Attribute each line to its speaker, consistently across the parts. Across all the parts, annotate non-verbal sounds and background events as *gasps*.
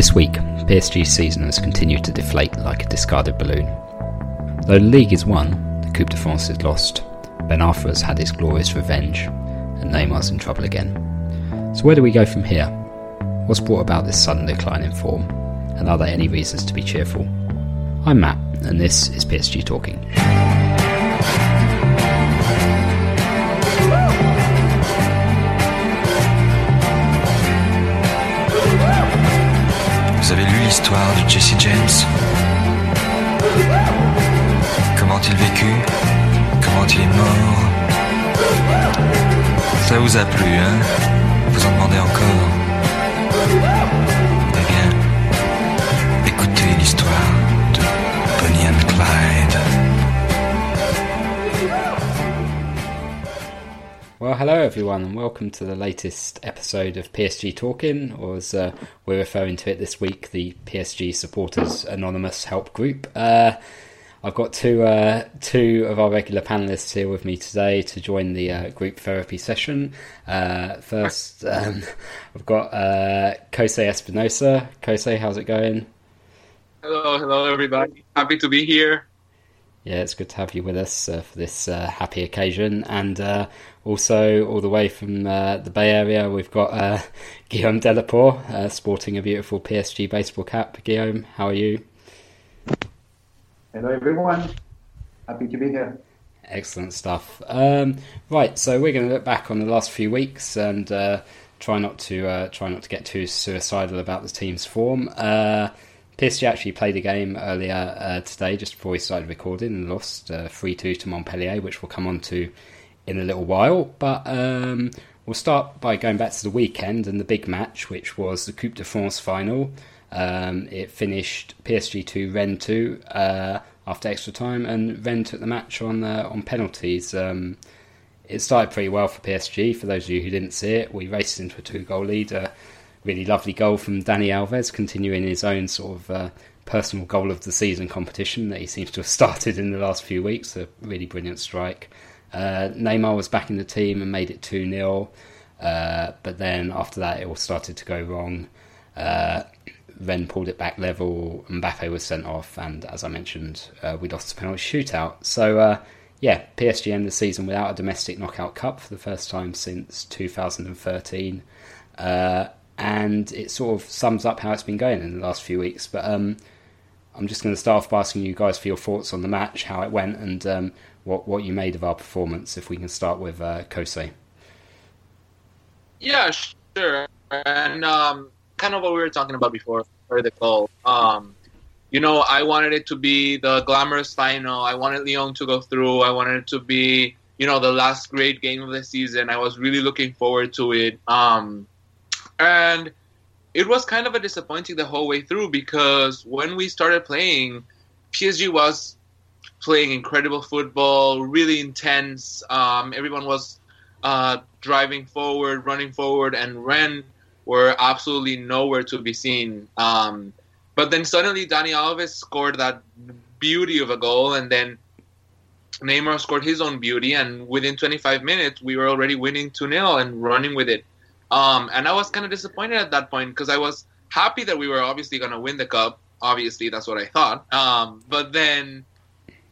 Speaker 1: This week, PSG's season has continued to deflate like a discarded balloon. Though the league is won, the Coupe de France is lost. Ben Arfa has had his glorious revenge, and Neymar's in trouble again. So where do we go from here? What's brought about this sudden decline in form? And are there any reasons to be cheerful? I'm Matt, and this is PSG Talking.
Speaker 2: L'histoire de Jesse James. Comment il vécut? Comment il est mort? Ça vous a plu, hein? Vous en demandez encore?
Speaker 1: Hello everyone, and welcome to the latest episode of PSG Talking, or as uh, we're referring to it this week, the PSG Supporters Anonymous Help Group. Uh, I've got two uh, two of our regular panelists here with me today to join the uh, group therapy session. Uh, first, um, *laughs* I've got uh, Kosei Espinosa. Kosei, how's it going?
Speaker 3: Hello, hello, everybody. Happy to be here.
Speaker 1: Yeah, it's good to have you with us uh, for this uh, happy occasion. And uh, also, all the way from uh, the Bay Area, we've got uh, *laughs* Guillaume Delaporte uh, sporting a beautiful PSG baseball cap. Guillaume, how are you?
Speaker 4: Hello, everyone. Happy to be here.
Speaker 1: Excellent stuff. Um, right, so we're going to look back on the last few weeks and uh, try not to uh, try not to get too suicidal about the team's form. Uh, PSG actually played a game earlier uh, today, just before we started recording, and lost uh, three two to Montpellier, which we'll come on to in a little while. But um, we'll start by going back to the weekend and the big match, which was the Coupe de France final. Um, it finished PSG two, Rennes two uh, after extra time, and Rennes took the match on uh, on penalties. Um, it started pretty well for PSG. For those of you who didn't see it, we raced into a two goal lead. A really lovely goal from Dani Alves, continuing his own sort of uh, personal goal of the season competition that he seems to have *laughs* started in the last few weeks. A really brilliant strike. Uh, Neymar was back in the team and made it 2 0. Uh, but then after that, it all started to go wrong. Uh, Rennes pulled it back level. Mbappe was sent off, and as I mentioned, uh, we lost the penalty shootout. So, uh, yeah, PSG ended the season without a domestic knockout cup for the first time since 2013. Uh, and it sort of sums up how it's been going in the last few weeks. But um, I'm just going to start off by asking you guys for your thoughts on the match, how it went, and um, what what you made of our performance. If we can start with uh, Kosei.
Speaker 3: Yeah, sure. And um, kind of what we were talking about before for the call. Um, you know, I wanted it to be the glamorous final. I wanted Lyon to go through. I wanted it to be, you know, the last great game of the season. I was really looking forward to it. Um, and it was kind of a disappointing the whole way through because when we started playing, PSG was playing incredible football, really intense. Um, everyone was uh, driving forward, running forward, and Rennes were absolutely nowhere to be seen. Um, but then suddenly Dani Alves scored that beauty of a goal, and then Neymar scored his own beauty, and within 25 minutes we were already winning 2 0 and running with it. Um, and I was kind of disappointed at that point because I was happy that we were obviously going to win the cup. Obviously, that's what I thought. Um, but then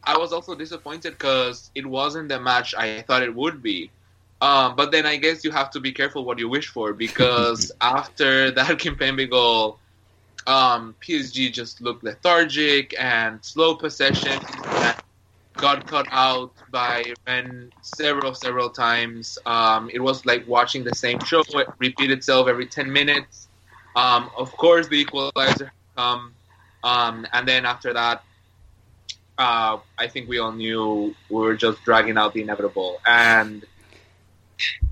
Speaker 3: I was also disappointed because it wasn't the match I thought it would be. Um, but then I guess you have to be careful what you wish for because *laughs* after that Kimpembe goal, um, PSG just looked lethargic and slow possession. And got cut out by Rennes several, several times. Um, it was like watching the same show repeat itself every 10 minutes. Um, of course, the equalizer come. Um, and then after that, uh, I think we all knew we were just dragging out the inevitable. And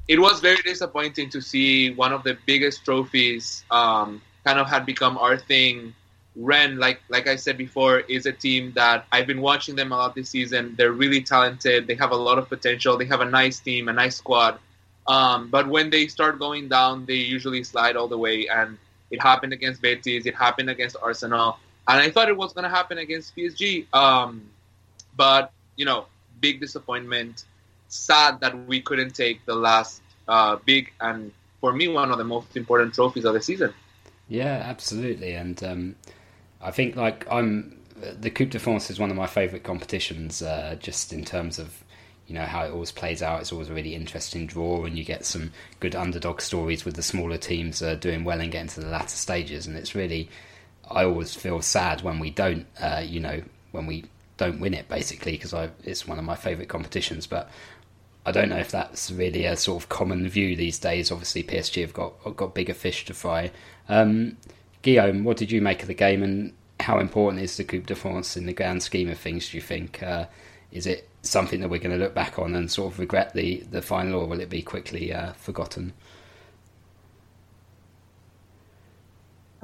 Speaker 3: it was very disappointing to see one of the biggest trophies um, kind of had become our thing Rennes, like like I said before, is a team that I've been watching them a lot this season. They're really talented. They have a lot of potential. They have a nice team, a nice squad. Um, but when they start going down, they usually slide all the way. And it happened against Betis. It happened against Arsenal. And I thought it was going to happen against PSG. Um, but you know, big disappointment. Sad that we couldn't take the last uh, big and for me one of the most important trophies of the season.
Speaker 1: Yeah, absolutely, and um, I think like I'm the Coupe de France is one of my favourite competitions, uh, just in terms of you know how it always plays out. It's always a really interesting draw, and you get some good underdog stories with the smaller teams uh, doing well and getting to the latter stages. And it's really, I always feel sad when we don't, uh, you know, when we don't win it, basically, because it's one of my favourite competitions. But I don't know if that's really a sort of common view these days. Obviously, PSG have got got bigger fish to fry. Um, Guillaume, what did you make of the game, and how important is the Coupe de France in the grand scheme of things? Do you think uh, is it something that we're going to look back on and sort of regret the the final, or will it be quickly uh, forgotten?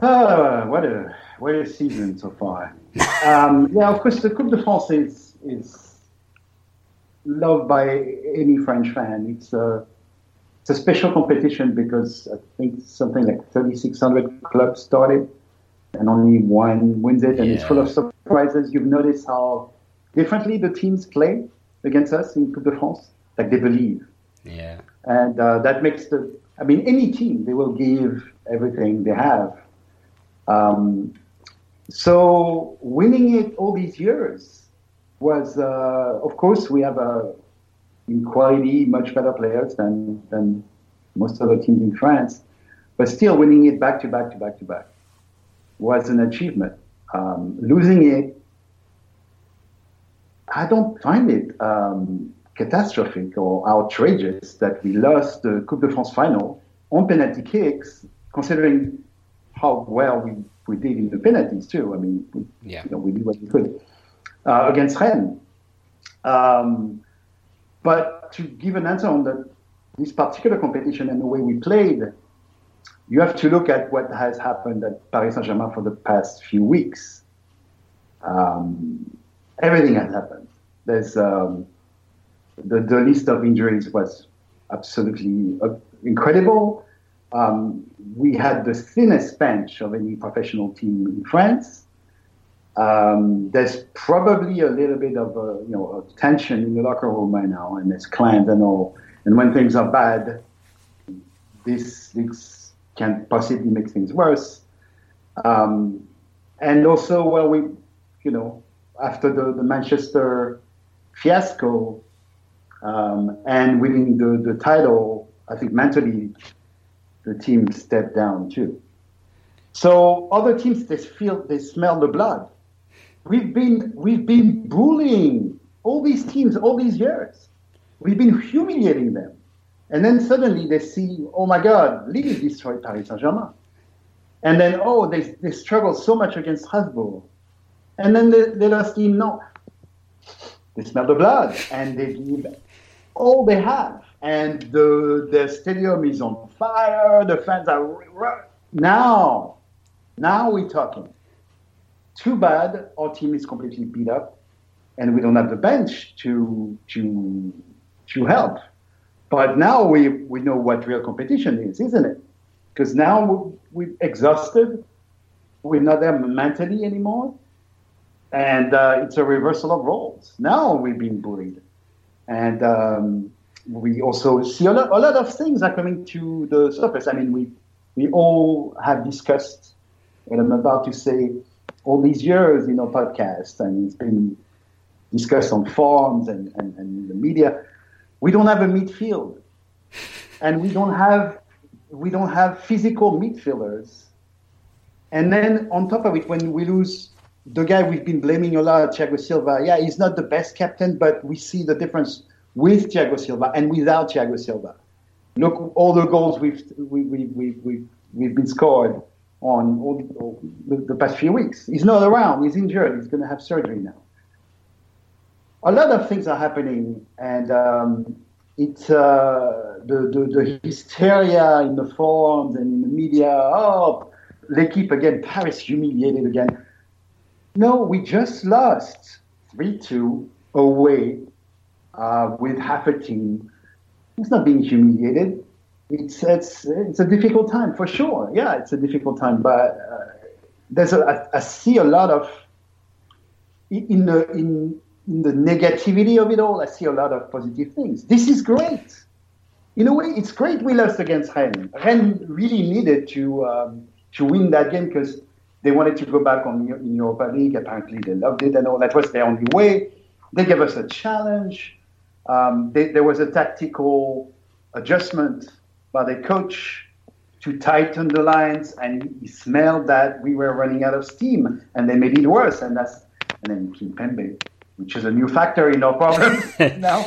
Speaker 5: Uh, what a what a season so far. um, yeah, of course, the Coupe de France is is loved by any French fan. It's a it's a special competition because I think something like 3,600 clubs started and only one wins it, and yeah. it's full of surprises. You've noticed how differently the teams play against us in Coupe de France. Like they believe.
Speaker 1: Yeah.
Speaker 5: And uh, that makes the. I mean, any team they will give everything they have. Um, so winning it all these years was, uh, of course, we have a in quality much better players than than most other teams in France, but still winning it back to back to back to back was an achievement. Um, losing it I don't find it um, catastrophic or outrageous that we lost the Coupe de France final on penalty kicks, considering how well we, we did in the penalties too. I mean, we, yeah. you know, we did what we could uh, against Rennes. Um, but to give an answer on the, this particular competition and the way we played, you have to look at what has happened at Paris Saint-Germain for the past few weeks. Um, everything has happened. There's um, the, the list of injuries was absolutely uh, incredible. Um, we had the thinnest bench of any professional team in France. Um, there's probably a little bit of a, you know a tension in the locker room right now, and it's clans and all. And when things are bad, this this can possibly make things worse. Um, and also, well, we, you know, after the, the Manchester fiasco um, and winning the, the title, I think mentally the team stepped down too. So other teams they feel they smell the blood. We've been we've been bullying all these teams all these years. We've been humiliating them. And then suddenly they see, oh my God, Lille destroyed Paris Saint Germain. And then, oh, they, they struggled so much against Strasbourg. And then they, they lost in no. They smell the blood and they give all they have. And the, the stadium is on fire. The fans are. Now, now we're talking. Too bad our team is completely beat up and we don't have the bench to, to, to help. But now we, we know what real competition is, isn't it? Because now we're exhausted. We're not there mentally anymore and uh, it's a reversal of roles. Now we're being bullied, and um, we also see a lot, a lot of things are coming to the surface. I mean, we we all have discussed, and I'm about to say, all these years in our podcast, and it's been discussed on forums and, and, and the media. We don't have a midfield, and we don't have we don't have physical midfielders. And then on top of it, when we lose the guy we've been blaming a lot, Thiago Silva, yeah, he's not the best captain, but we see the difference with Thiago Silva and without Thiago Silva. Look, all the goals we've we, we, we, we, we've been scored on all, the, the, past few weeks. He's not around. He's injured. He's going to have surgery now. A lot of things are happening, and um, it's uh, the, the, the hysteria in the forums and in the media. Oh, L'Equipe again, Paris humiliated again no, we just lost 3 2 away uh, with half a team. It's not being humiliated. It's, it's, it's a difficult time for sure. Yeah, it's a difficult time, but uh, there's a, I, I see a lot of in the in, in the negativity of it all. I see a lot of positive things. This is great. In a way, it's great we lost against Rennes. Rennes really needed to um, to win that game because they wanted to go back on in Europa League. Apparently, they loved it and all. That was their only way. They gave us a challenge. Um, they, there was a tactical adjustment by the coach to tighten the lines, and he smelled that we were running out of steam, and they made it worse. And that's and then Kimpembe, which is a new factor in our problem *laughs* now.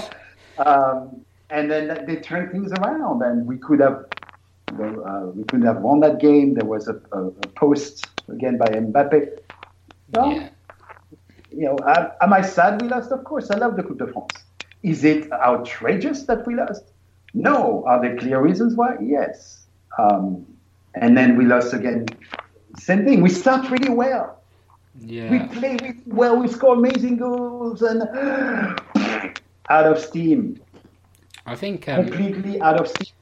Speaker 5: Um, and then they turned things around, and we could have uh, we could have won that game. There was a, a, a post again by Mbappe. So, yeah. You know, am I sad we lost? Of course, I love the Coupe de France. Is it outrageous that we lost? No. Are there clear reasons why? Yes. Um, and then we lost again. Same thing. We start really well.
Speaker 1: Yeah.
Speaker 5: We play really well. We score amazing goals and *gasps* out of steam.
Speaker 1: I think um...
Speaker 5: completely out of steam.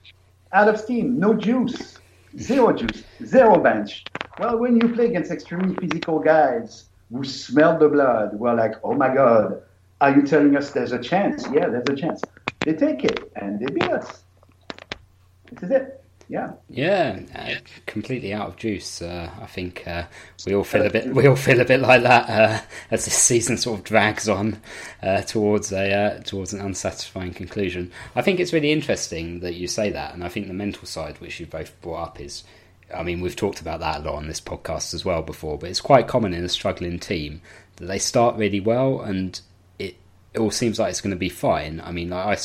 Speaker 5: Out of steam. No juice. Zero juice. Zero bench. Well, when you play against extremely physical guys who smell the blood, we're like, oh my god, are you telling us there's a chance? Yeah, there's a chance. They take it and they beat us. This is it. Yeah.
Speaker 1: Yeah, uh, completely out of juice. Uh, I think uh, we all feel a bit. We all feel a bit like that uh, as this season sort of drags on uh, towards a uh, towards an unsatisfying conclusion. I think it's really interesting that you say that, and I think the mental side, which you both brought up, is. I mean, we've talked about that a lot on this podcast as well before, but it's quite common in a struggling team that they start really well and it, all seems like it's going to be fine. I mean, I,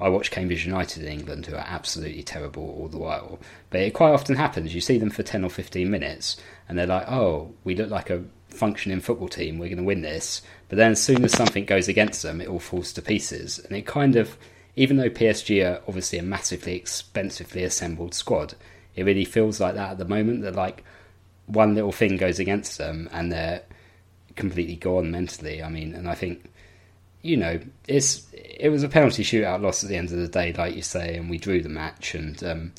Speaker 1: I watch Cambridge United in England, who are absolutely terrible all the while. But it quite often happens. You see them for 10 or 15 minutes, and they're like, oh, we look like a functioning football team. We're going to win this. But then as soon as something goes against them, it all falls to pieces. And it kind of, even though PSG are obviously a massively expensively assembled squad, it really feels like that at the moment. That like one little thing goes against them, and they're completely gone mentally. I mean, and I think you know, it's it was a penalty shootout loss at the end of the day, like you say, and we drew the match, and um,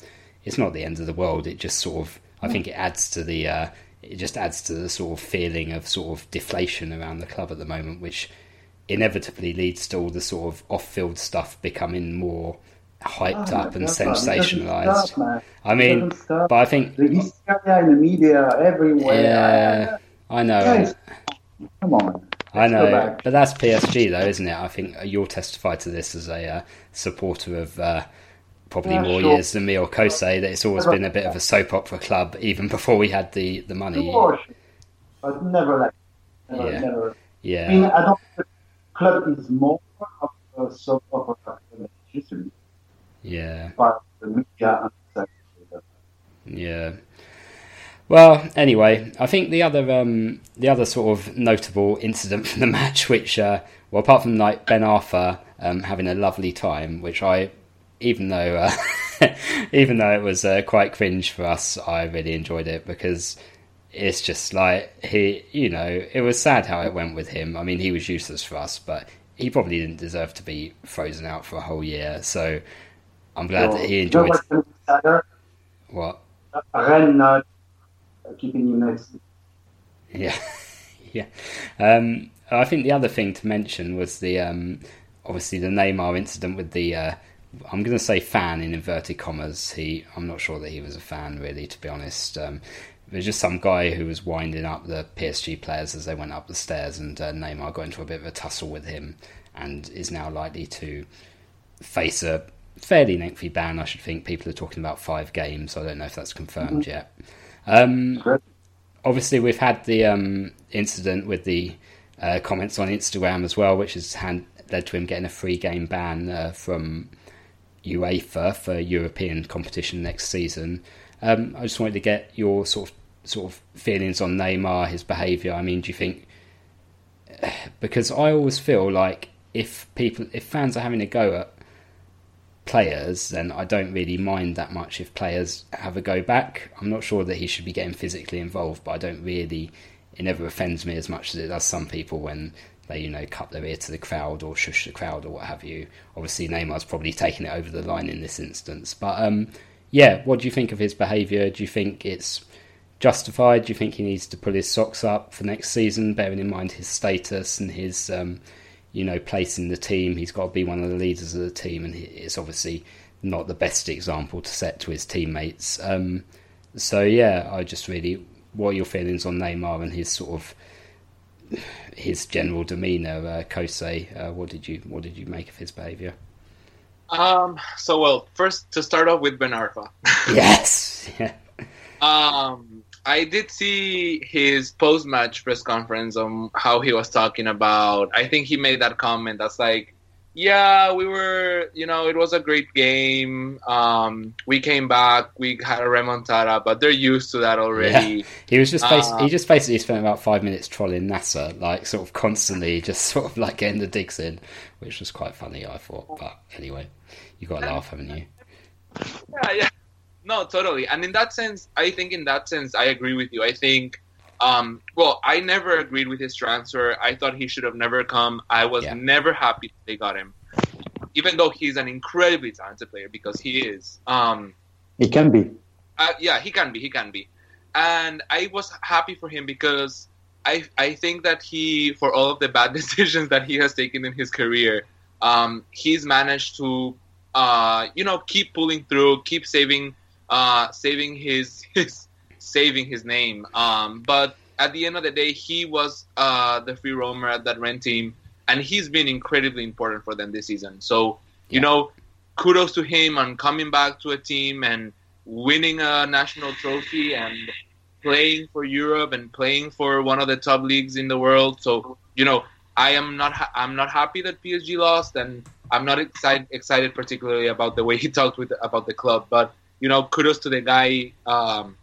Speaker 1: it's not the end of the world. It just sort of, I think, it adds to the, uh, it just adds to the sort of feeling of sort of deflation around the club at the moment, which inevitably leads to all the sort of off-field stuff becoming more hyped oh, up and sensationalized. I mean, but I think
Speaker 5: the hysteria in the media everywhere.
Speaker 1: Yeah, I know.
Speaker 5: come on.
Speaker 1: I know, but that's PSG, though, isn't it? I think you'll testify to this as a uh, supporter of uh, probably yeah, more sure. years than me or Kosei. That it's always been a bit of a soap opera club, even before we had the the money.
Speaker 5: But never like, never,
Speaker 1: yeah,
Speaker 5: never.
Speaker 1: yeah.
Speaker 5: I mean, I don't. The club is more of a soap opera than it used to be.
Speaker 1: Yeah.
Speaker 5: But the media.
Speaker 1: Yeah. Well, anyway, I think the other um, the other sort of notable incident from the *laughs* match, which uh, well, apart from like Ben Arfa um, having a lovely time, which I, even though uh, *laughs* even though it was uh, quite cringe for us, I really enjoyed it because it's just like he, you know, it was sad how it went with him. I mean, he was useless for us, but he probably didn't deserve to be frozen out for a whole year. So I'm glad that he enjoyed. What?
Speaker 5: Rennes keeping you next.
Speaker 1: Yeah, *laughs* yeah. Um, I think the other thing to mention was the um, obviously the Neymar incident with the. Uh, I'm going to say fan in inverted commas. He, I'm not sure that he was a fan really, to be honest. Um, it was just some guy who was winding up the PSG players as they went up the stairs, and uh, Neymar got into a bit of a tussle with him, and is now likely to face a fairly lengthy ban. I should think people are talking about five games. I don't know if that's confirmed mm-hmm. yet. Um, obviously, we've had the um, incident with the uh, comments on Instagram as well, which has hand- led to him getting a free game ban uh, from UEFA for European competition next season. Um, I just wanted to get your sort of sort of feelings on Neymar, his behaviour. I mean, do you think? *sighs* Because I always feel like if people, if fans are having a go at players, then I don't really mind that much if players have a go back. I'm not sure that he should be getting physically involved, but I don't really. It never offends me as much as it does some people when they, you know, cut their ear to the crowd or shush the crowd or what have you. Obviously, Neymar's probably taken it over the line in this instance. But um, yeah, what do you think of his behaviour? Do you think it's justified? Do you think he needs to pull his socks up for next season, bearing in mind his status and his um, you know, place in the team. He's got to be one of the leaders of the team, and it's obviously not the best example to set to his teammates. Um, So yeah, I just really what are your feelings on Neymar and his sort of his general demeanour, uh, Kosei? Uh, what did you what did you make of his behaviour?
Speaker 3: Um. So well, first to start off with Ben Arfa.
Speaker 1: yes. *laughs* Yeah.
Speaker 3: Um. I did see his post match press conference on how he was talking about. I think he made that comment that's like, yeah, we were, you know, it was a great game. Um, we came back, we had a remontada, but they're used to that already.
Speaker 1: Yeah. He was just bas-
Speaker 3: Uh,
Speaker 1: he just basically spent about five minutes trolling NASA, like sort of constantly, *laughs* just sort of like getting the digs in, which was quite funny, I thought. But anyway, you got to laugh, haven't you?
Speaker 3: Yeah, yeah. No, totally. And in that sense, I think in that sense, I agree with you. I think, um, well, I never agreed with his transfer. I thought he should have never come. I was
Speaker 1: Yeah.
Speaker 3: never happy they got him, even though he's an incredibly talented player because he is. Um,
Speaker 5: It can be.
Speaker 3: uh, yeah, he can be. He can be. And I was happy for him because I I think that he, for all of the bad *laughs* decisions that he has taken in his career, um, he's managed to, uh, you know, keep pulling through, keep saving, uh, saving his *laughs* his saving his name. Um, but at the end of the day, he was uh, the free roamer at that Rennes team, and he's been incredibly important for them this season. So you
Speaker 1: Yeah.
Speaker 3: know, kudos to him on coming back to a team and winning a national trophy and playing for Europe and playing for one of the top leagues in the world. So you know, I am not ha- I'm not happy that PSG lost, and I'm not excited excited particularly about the way he talked with about the club. But you know, kudos to the guy. Um,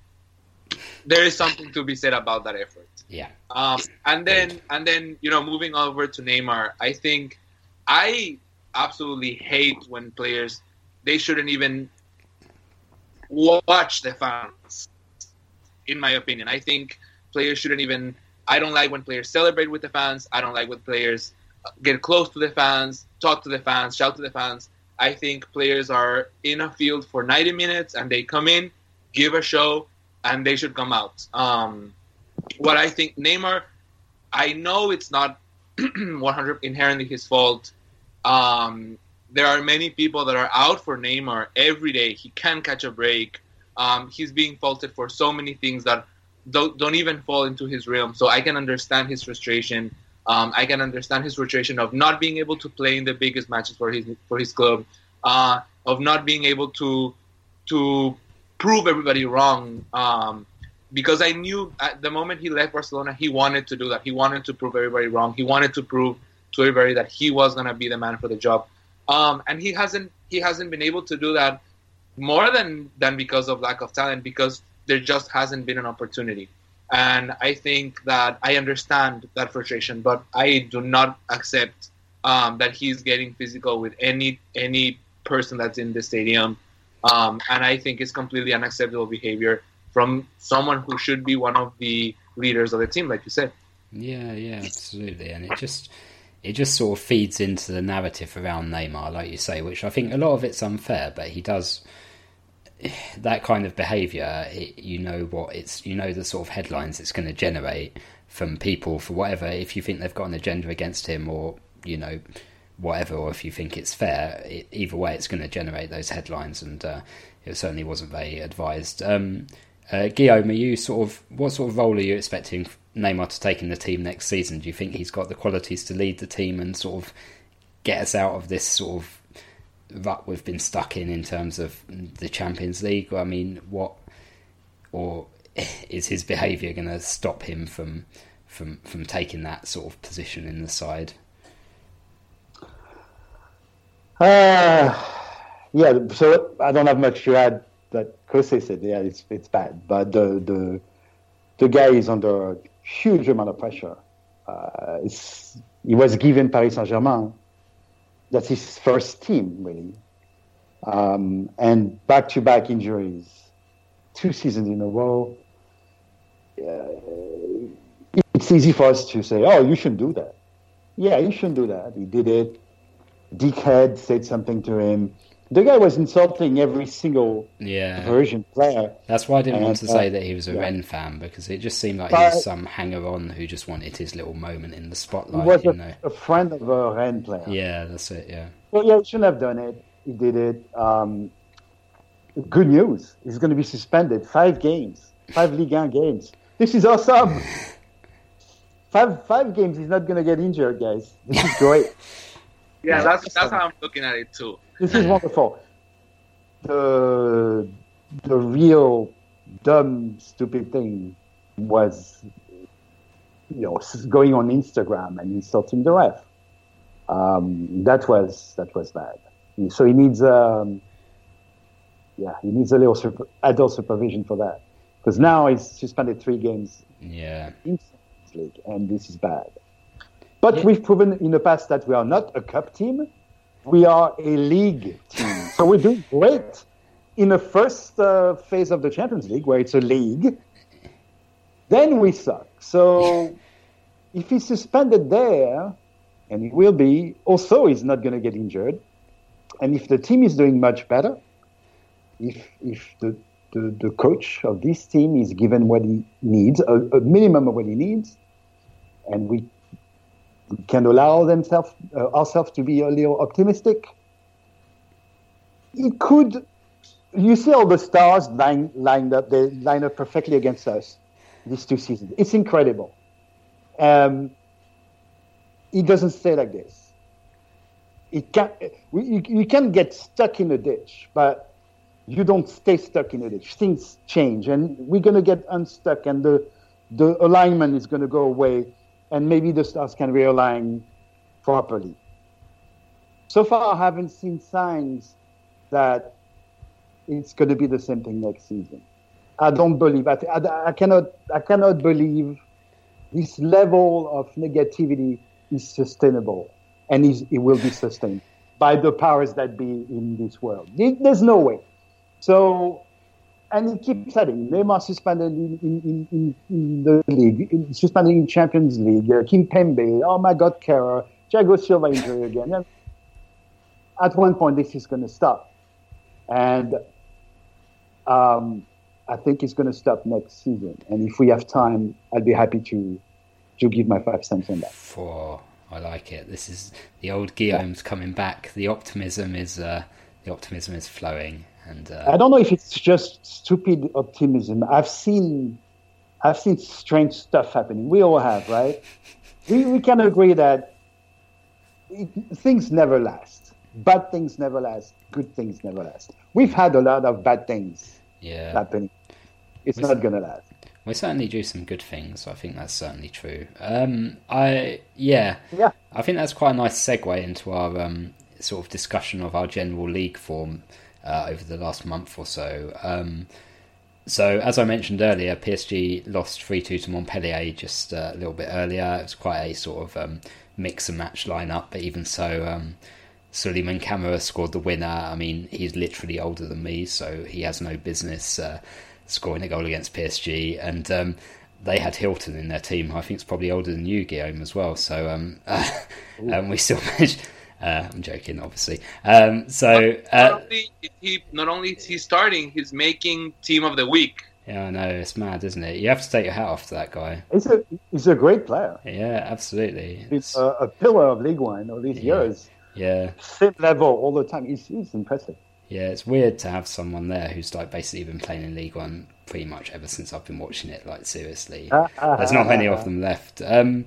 Speaker 3: there is something to be said about that effort.
Speaker 1: Yeah.
Speaker 3: Um, and then and then you know, moving over to Neymar, I think I absolutely hate when players they shouldn't even watch the fans. In my opinion, I think players shouldn't even. I don't like when players celebrate with the fans. I don't like when players get close to the fans, talk to the fans, shout to the fans. I think players are in a field for 90 minutes and they come in, give a show, and they should come out. Um, what I think Neymar, I know it's not *clears throat* 100 inherently his fault. Um, there are many people that are out for Neymar every day. He can't catch a break. Um, he's being faulted for so many things that don't, don't even fall into his realm. So I can understand his frustration. Um, I can understand his frustration of not being able to play in the biggest matches for his for his club, uh, of not being able to to prove everybody wrong. Um, because I knew at the moment he left Barcelona, he wanted to do that. He wanted to prove everybody wrong. He wanted to prove to everybody that he was to be the man for the job. Um, and he hasn't he hasn't been able to do that more than than because of lack of talent, because there just hasn't been an opportunity. And I think that I understand that frustration, but I do not accept um, that he's getting physical with any any person that's in the stadium. Um, and I think it's completely unacceptable behavior from someone who should be one of the leaders of the team, like you said.
Speaker 1: Yeah, yeah, absolutely, and it just it just sort of feeds into the narrative around Neymar, like you say, which I think a lot of it's unfair, but he does that kind of behaviour. You know what it's, you know the sort of headlines it's going to generate from people for whatever. If you think they've got an agenda against him, or you know whatever, or if you think it's fair, it, either way, it's going to generate those headlines, and uh, it certainly wasn't very advised. Um, uh, Guillaume, are you sort of what sort of role are you expecting Neymar to take in the team next season? Do you think he's got the qualities to lead the team and sort of get us out of this sort of rut we've been stuck in in terms of the Champions League? I mean, what or is his behaviour going to stop him from from from taking that sort of position in the side?
Speaker 5: Uh, yeah, so I don't have much to add. That Kose said, yeah, it's it's bad, but the the the guy is under a huge amount of pressure. Uh, he was given Paris Saint Germain. That's his first team, really, um, and back to back injuries, two seasons in a row. Uh, it's easy for us to say, "Oh, you shouldn't do that." Yeah, you shouldn't do that. He did it. Dickhead said something to him. The guy was insulting every single
Speaker 1: Yeah,
Speaker 5: Parisian player.
Speaker 1: that's why I didn't want to
Speaker 5: And,
Speaker 1: say
Speaker 5: uh,
Speaker 1: that he was a
Speaker 5: yeah.
Speaker 1: Rennes fan because it just seemed like
Speaker 5: But-
Speaker 1: he was some hanger-on who just wanted his little moment in the spotlight.
Speaker 5: He was
Speaker 1: you
Speaker 5: a,
Speaker 1: know?
Speaker 5: a friend of a Rennes player.
Speaker 1: Yeah, that's it. Yeah.
Speaker 5: Well, yeah, he shouldn't have done it. He did it. Um, good news. He's going to be suspended five games, five Ligue 1 games. This is awesome. *laughs* Five five games. He's not going to get injured, guys. This is great. *laughs*
Speaker 3: Yeah, that's that's how I'm looking at it too.
Speaker 5: This is wonderful. The the real dumb stupid thing was you know going on Instagram and insulting the ref. Um, that was that was bad. So he needs um, yeah he needs a little super, adult supervision for that because now he's suspended three games
Speaker 1: Yeah.
Speaker 5: in League, and this is bad. But
Speaker 1: Yeah.
Speaker 5: we've proven in the past that we are not a cup team; we are a league team. *laughs* so we're doing great in the first uh, phase of the Champions League, where it's a league. Then we suck. So *laughs* if he's suspended there, and he will be, also he's not going to get injured. And if the team is doing much better, if if the the, the coach of this team is given what he needs, a, a minimum of what he needs, and we can allow themselves uh, ourselves to be a little optimistic. It could. You see all the stars line, lined up. They line up perfectly against us these two seasons. It's incredible. Um, it doesn't stay like this. It can. We, you, you can get stuck in a ditch, but you don't stay stuck in a ditch. Things change, and we're going to get unstuck, and the the alignment is going to go away, and maybe the stars can realign properly. So far, I haven't seen signs that it's going to be the same thing next season. I don't believe. I, I, I cannot. I cannot believe this level of negativity is sustainable, and is, it will be sustained by the powers that be in this world. There's no way. So, and it keeps adding. Neymar suspended in, in, in, in, the league, in- suspended in Champions League. Uh, Kimpembe, oh my God, Kehrer, Thiago Silva injury again. And at one point, this is going to stop, and um, I think it's going to stop next season. And if we have time, I'd be happy to to give my five cents on that.
Speaker 1: For I like it. This is the old Guillaume's coming back. The optimism is uh, the optimism is flowing, and uh,
Speaker 5: I don't know if it's just stupid optimism. I've seen, I've seen strange stuff happening. We all have, right? *laughs* We we can agree that it, things never last. Bad things never last. Good things never last. We've had a lot of bad things
Speaker 1: yeah,
Speaker 5: happening. It's
Speaker 1: Was-
Speaker 5: not gonna last.
Speaker 1: we certainly do some good things. I think that's certainly true. Um, I yeah,
Speaker 5: Yeah.
Speaker 1: I think that's quite a nice segue into our um, sort of discussion of our general league form uh, over the last month or so. Um, so, as I mentioned earlier, PSG lost 3 2 to Montpellier just uh, a little bit earlier. It was quite a sort of um, mix and match lineup, but even so, um, Souleymane Camara scored the winner. I mean, he's literally older than me, so he has no business uh, scoring a goal against PSG. And um, they had Hilton in their team, who I think is probably older than you, Guillaume, as well. So um, *laughs* um, we still *laughs* managed. Uh, I'm joking, obviously. Um, so
Speaker 3: not
Speaker 1: uh,
Speaker 3: only is he not only is he starting, he's making team of the week.
Speaker 1: yeah, I know it's mad, isn't it? You have to take your hat off to that guy.
Speaker 5: He's a he's a great player.
Speaker 1: Yeah, absolutely.
Speaker 5: He's a, a pillar of League One all these
Speaker 1: Yeah.
Speaker 5: years.
Speaker 1: Yeah,
Speaker 5: Same level all the time. He's, he's impressive.
Speaker 1: yeah. It's weird to have someone there who's like basically been playing in League One pretty much ever since I've been watching it. Like seriously, there's not many of them left. Um,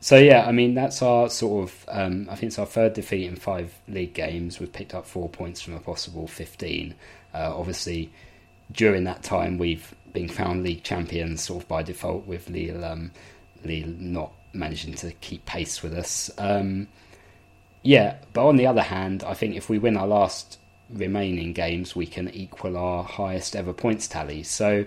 Speaker 1: so yeah, I mean that's our sort of. Um, I think it's our third defeat in five league games. We've picked up four points from a possible fifteen. Uh, obviously, during that time, we've been found league champions sort of by default, with Lille, um, Lille not managing to keep pace with us. Um, yeah, but on the other hand, I think if we win our last remaining games, we can equal our highest ever points tally. So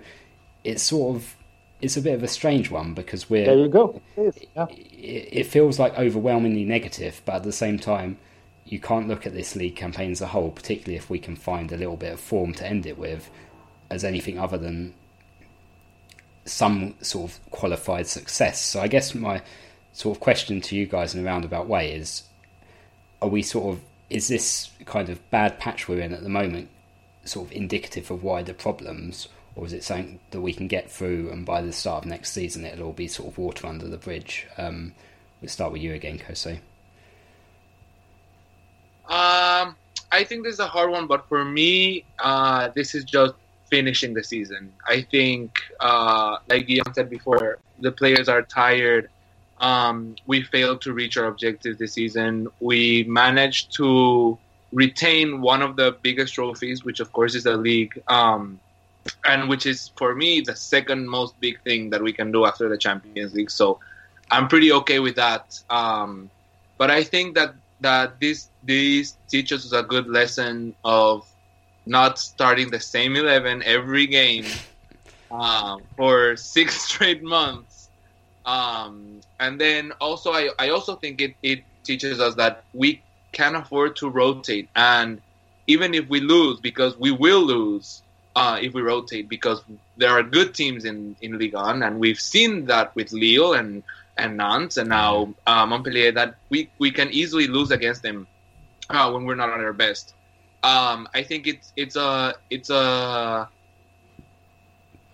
Speaker 1: it's sort of it's a bit of a strange one because we're
Speaker 5: There you go. It is, yeah.
Speaker 1: it, it feels like overwhelmingly negative, but at the same time, you can't look at this league campaign as a whole, particularly if we can find a little bit of form to end it with, as anything other than some sort of qualified success. So I guess my sort of question to you guys in a roundabout way is: Are we sort of is this kind of bad patch we're in at the moment sort of indicative of wider problems, or is it something that we can get through and by the start of next season it'll all be sort of water under the bridge? Um, we'll start with you again, Kose.
Speaker 3: Um, I I think this is a hard one, but for me, uh, this is just finishing the season. I think, uh, like Guillaume said before, the players are tired. Um, we failed to reach our objectives this season. We managed to retain one of the biggest trophies, which of course is the league, um, and which is for me the second most big thing that we can do after the Champions League. So I'm pretty okay with that. Um, but I think that that this this teaches us a good lesson of not starting the same eleven every game uh, *laughs* for six *laughs* straight months. Um, and then also, I, I also think it, it teaches us that we can afford to rotate. And even if we lose, because we will lose uh, if we rotate, because there are good teams in, in Ligue 1, and we've seen that with Lille and, and Nantes and now uh, Montpellier, that we, we can easily lose against them uh, when we're not at our best. Um, I think it's it's a it's a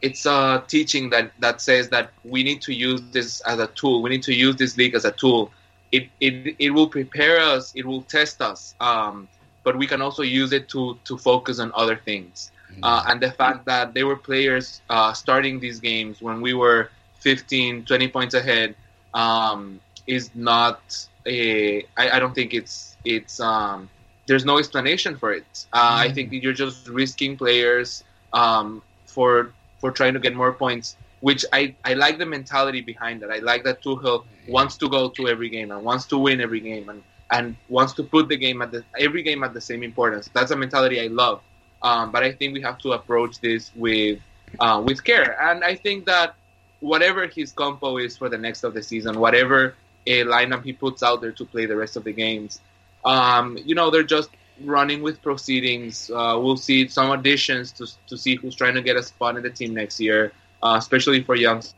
Speaker 3: it's a teaching that, that says that we need to use this as a tool. We need to use this league as a tool. It it, it will prepare us. It will test us. Um, but we can also use it to to focus on other things. Uh, and the fact that they were players uh, starting these games when we were 15, 20 points ahead um, is not a. I, I don't think it's it's. Um, there's no explanation for it. Uh, I think you're just risking players um, for for trying to get more points. Which I, I like the mentality behind that. I like that Tuchel wants to go to every game and wants to win every game and, and wants to put the game at the every game at the same importance. That's a mentality I love. Um, but I think we have to approach this with uh, with care. And I think that whatever his compo is for the next of the season, whatever a lineup he puts out there to play the rest of the games, um, you know, they're just running with proceedings. Uh, we'll see some additions to to see who's trying to get a spot in the team next year, uh, especially for youngsters.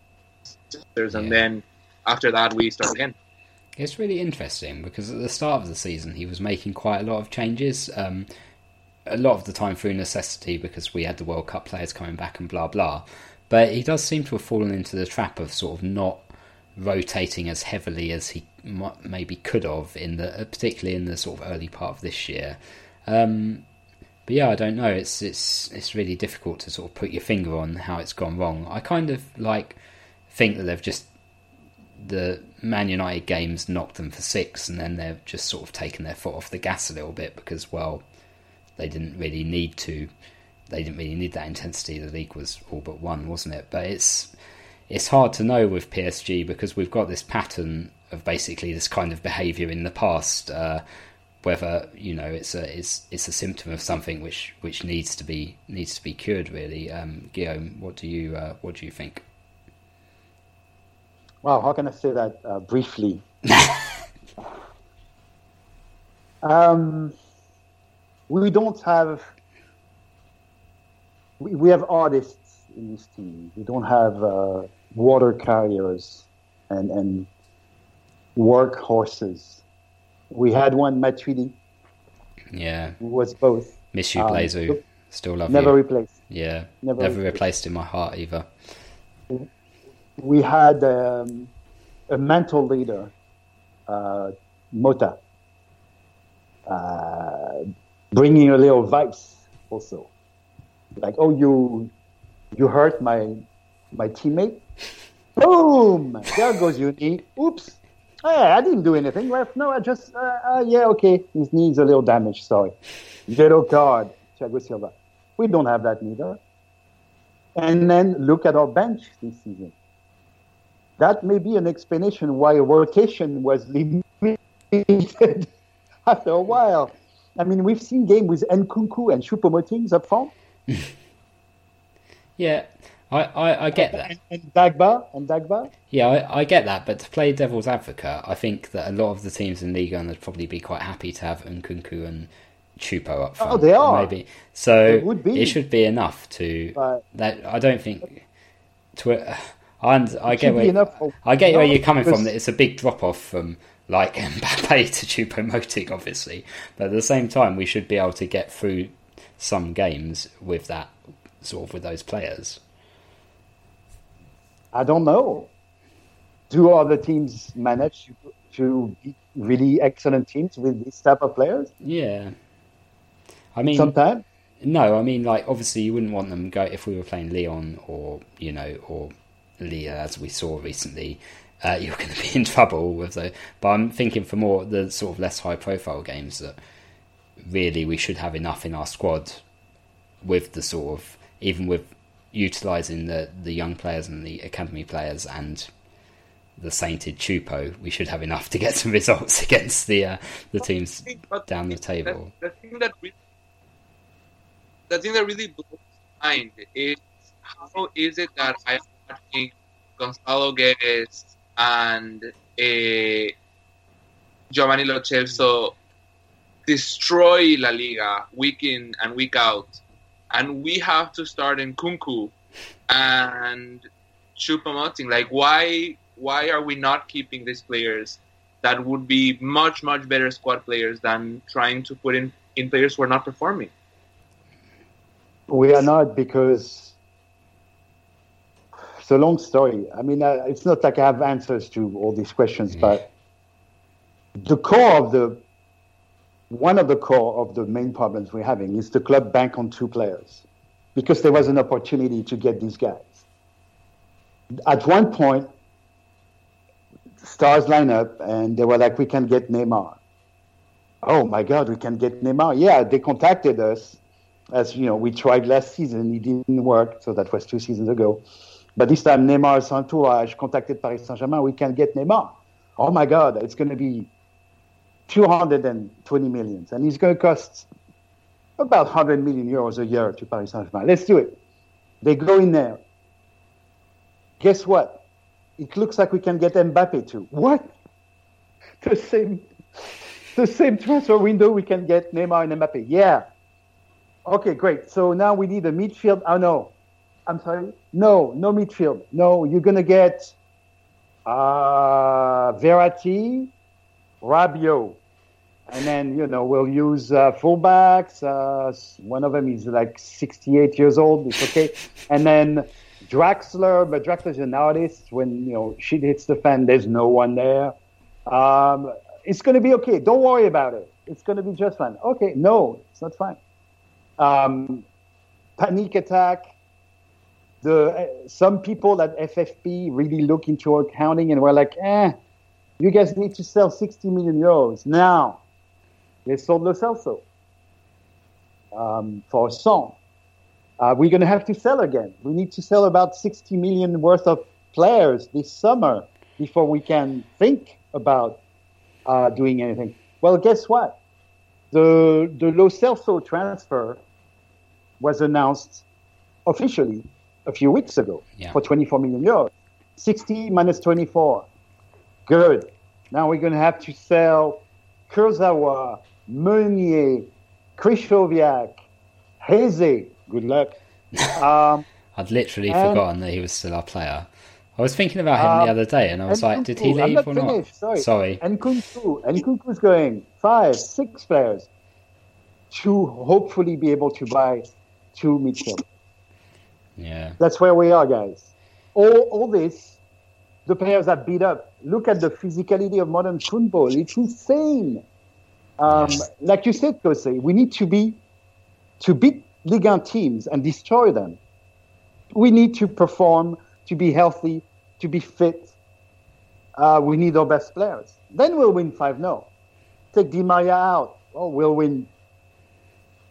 Speaker 3: And
Speaker 1: Yeah.
Speaker 3: then after that, we start again.
Speaker 1: It's really interesting because at the start of the season he was making quite a lot of changes. Um, a lot of the time through necessity because we had the World Cup players coming back and blah blah. But he does seem to have fallen into the trap of sort of not rotating as heavily as he maybe could have in the, uh, particularly in the sort of early part of this year. Um, but yeah, I don't know. It's it's it's really difficult to sort of put your finger on how it's gone wrong. I kind of like think that they've just the Man United games knocked them for six, and then they've just sort of taken their foot off the gas a little bit because, well, they didn't really need to. They didn't really need that intensity. The league was all but won, wasn't it? But it's it's hard to know with PSG because we've got this pattern of basically this kind of behaviour in the past. Uh, whether you know it's a it's it's a symptom of something which which needs to be needs to be cured. Really, um, Guillaume, what do you uh, what do you think?
Speaker 5: Well, how can I say that uh, briefly? *laughs* um, we don't have. We, we have artists in this team. We don't have uh, water carriers and, and work horses. We had one, Matuidi,
Speaker 1: Yeah,
Speaker 5: who was both.
Speaker 1: miss you,
Speaker 5: Um,
Speaker 1: Blazu.
Speaker 5: look,
Speaker 1: Still love
Speaker 5: Never
Speaker 1: you.
Speaker 5: replaced.
Speaker 1: Yeah,
Speaker 5: never
Speaker 1: never,
Speaker 5: replaced.
Speaker 1: replaced in my heart either.
Speaker 5: we had um, a mental leader, uh, Motta, uh, bringing a little vibes also. Like, oh, you you hurt my my teammate. Boom! There goes your knee. Oops. Hey, I didn't do anything. Ref. No, I just uh, uh, yeah, okay. His knee's a little damaged. Sorry. Yellow card, Thiago Silva. We don't have that neither. And then look at our bench this season that may be an explanation why rotation was *laughs* limited after a while. I mean, we've seen games with Nkunku and Choupo-Moting up front, *laughs*
Speaker 1: Yeah, I, I, I get that.
Speaker 5: and, and Dagba and Dagba.
Speaker 1: Yeah, I, I get that. But to play devil's advocate, I think that a lot of the teams in Liga would probably be quite happy to have Nkunku and Choupo up oh, front.
Speaker 5: Oh, they are.
Speaker 1: Maybe so.
Speaker 5: Be.
Speaker 1: It should be enough to
Speaker 5: But
Speaker 1: that. I don't think. To *sighs* I, I get where
Speaker 5: be enough. For,
Speaker 1: I get where you're coming from. That it's a big drop off from like *laughs* Mbappe to Choupo-Moting, obviously. But at the same time, we should be able to get through some games with that sort of with those players.
Speaker 5: I don't know. Do other teams manage to, to be really excellent teams with this type of players?
Speaker 1: Yeah. I mean,
Speaker 5: Sometimes.
Speaker 1: no, I mean, like obviously you wouldn't want them go if we were playing Lyon or you know or Lille as we saw recently. Uh, you're going to be in trouble with the. But I'm thinking for more the sort of less high profile games that really we should have enough in our squad with the sort of even with utilizing the the young players and the academy players and the sainted Choupo, we should have enough to get some *laughs* results against the uh, the teams down the table.
Speaker 3: The, thing that really, the thing that really blows mind is how is it that I'm watching Gonzalo Guedes and uh, Giovanni Lo Celso destroy La Liga week in and week out, and we have to start Nkunku and Choupo-Moting. Like, why? Why are we not keeping these players that would be much much better squad players than trying to put in in players who are not performing?
Speaker 5: We are not because it's a long story. I mean, uh, it's not like I have answers to all these questions, but the core of the one of the core of the main problems we're having is the club bank on two players because there was an opportunity to get these guys. At one point, stars line up and they were like, "We can get Neymar." Oh my God, we can get Neymar! Yeah, they contacted us as you know, we tried last season, it didn't work, so that was two seasons ago. But this time, Neymar's entourage ah, contacted Paris Saint Germain. We can get Neymar. Oh my God, it's going to be 220 millions, and it's going to cost about 100 million euros a year to Paris Saint Germain. Let's do it. They go in there. Guess what? It looks like we can get Mbappe too. What? The same, the same transfer window we can get Neymar and Mbappe. Yeah. Okay, great. So now we need a midfield. Oh no, I'm sorry. No, no midfield. No, you're gonna get uh, Verratti, Rabiot, and then you know we'll use uh, fullbacks. Uh, one of them is like 68 years old. It's okay. *laughs* And then Draxler, but Draxler's an artist. When you know shit hits the fan, there's no one there. Um, it's gonna be okay. Don't worry about it. It's gonna be just fine. Okay, no, it's not fine. Um, panic attack. The uh, some people at FFP really look into accounting and were like, eh, you guys need to sell 60 million euros now. They sold Lo Celso um, for a song. Uh, we're going to have to sell again. We need to sell about 60 million worth of players this summer before we can think about uh, doing anything. Well, guess what? The the Lo Celso transfer was announced officially a few weeks ago
Speaker 1: Yeah.
Speaker 5: for 24 million euros. 60 minus 24. Good. Now we're going to have to sell Kurzawa, Meunier, Krychowiak, Jesé. Good luck. *laughs* Um,
Speaker 1: I'd literally
Speaker 5: Um,
Speaker 1: forgotten that he was still our player. I was thinking about him the
Speaker 5: Um,
Speaker 1: other day, and I was
Speaker 5: and
Speaker 1: like, did he leave
Speaker 5: not
Speaker 1: or not?
Speaker 5: sorry.
Speaker 1: Sorry.
Speaker 5: and Nkunku. And Nkunku's going five, six players to hopefully be able to buy two midfield.
Speaker 1: Yeah.
Speaker 5: That's where we are, guys. All, all this, the players are beat up. Look at the physicality of modern football. It's insane. Um, like you said, Kose, we need to be to beat Ligue 1 teams and destroy them. We need to perform, to be healthy, to be fit. Uh, we need our best players. Then we'll win 5 0. Take Di Maria out. Oh, we'll win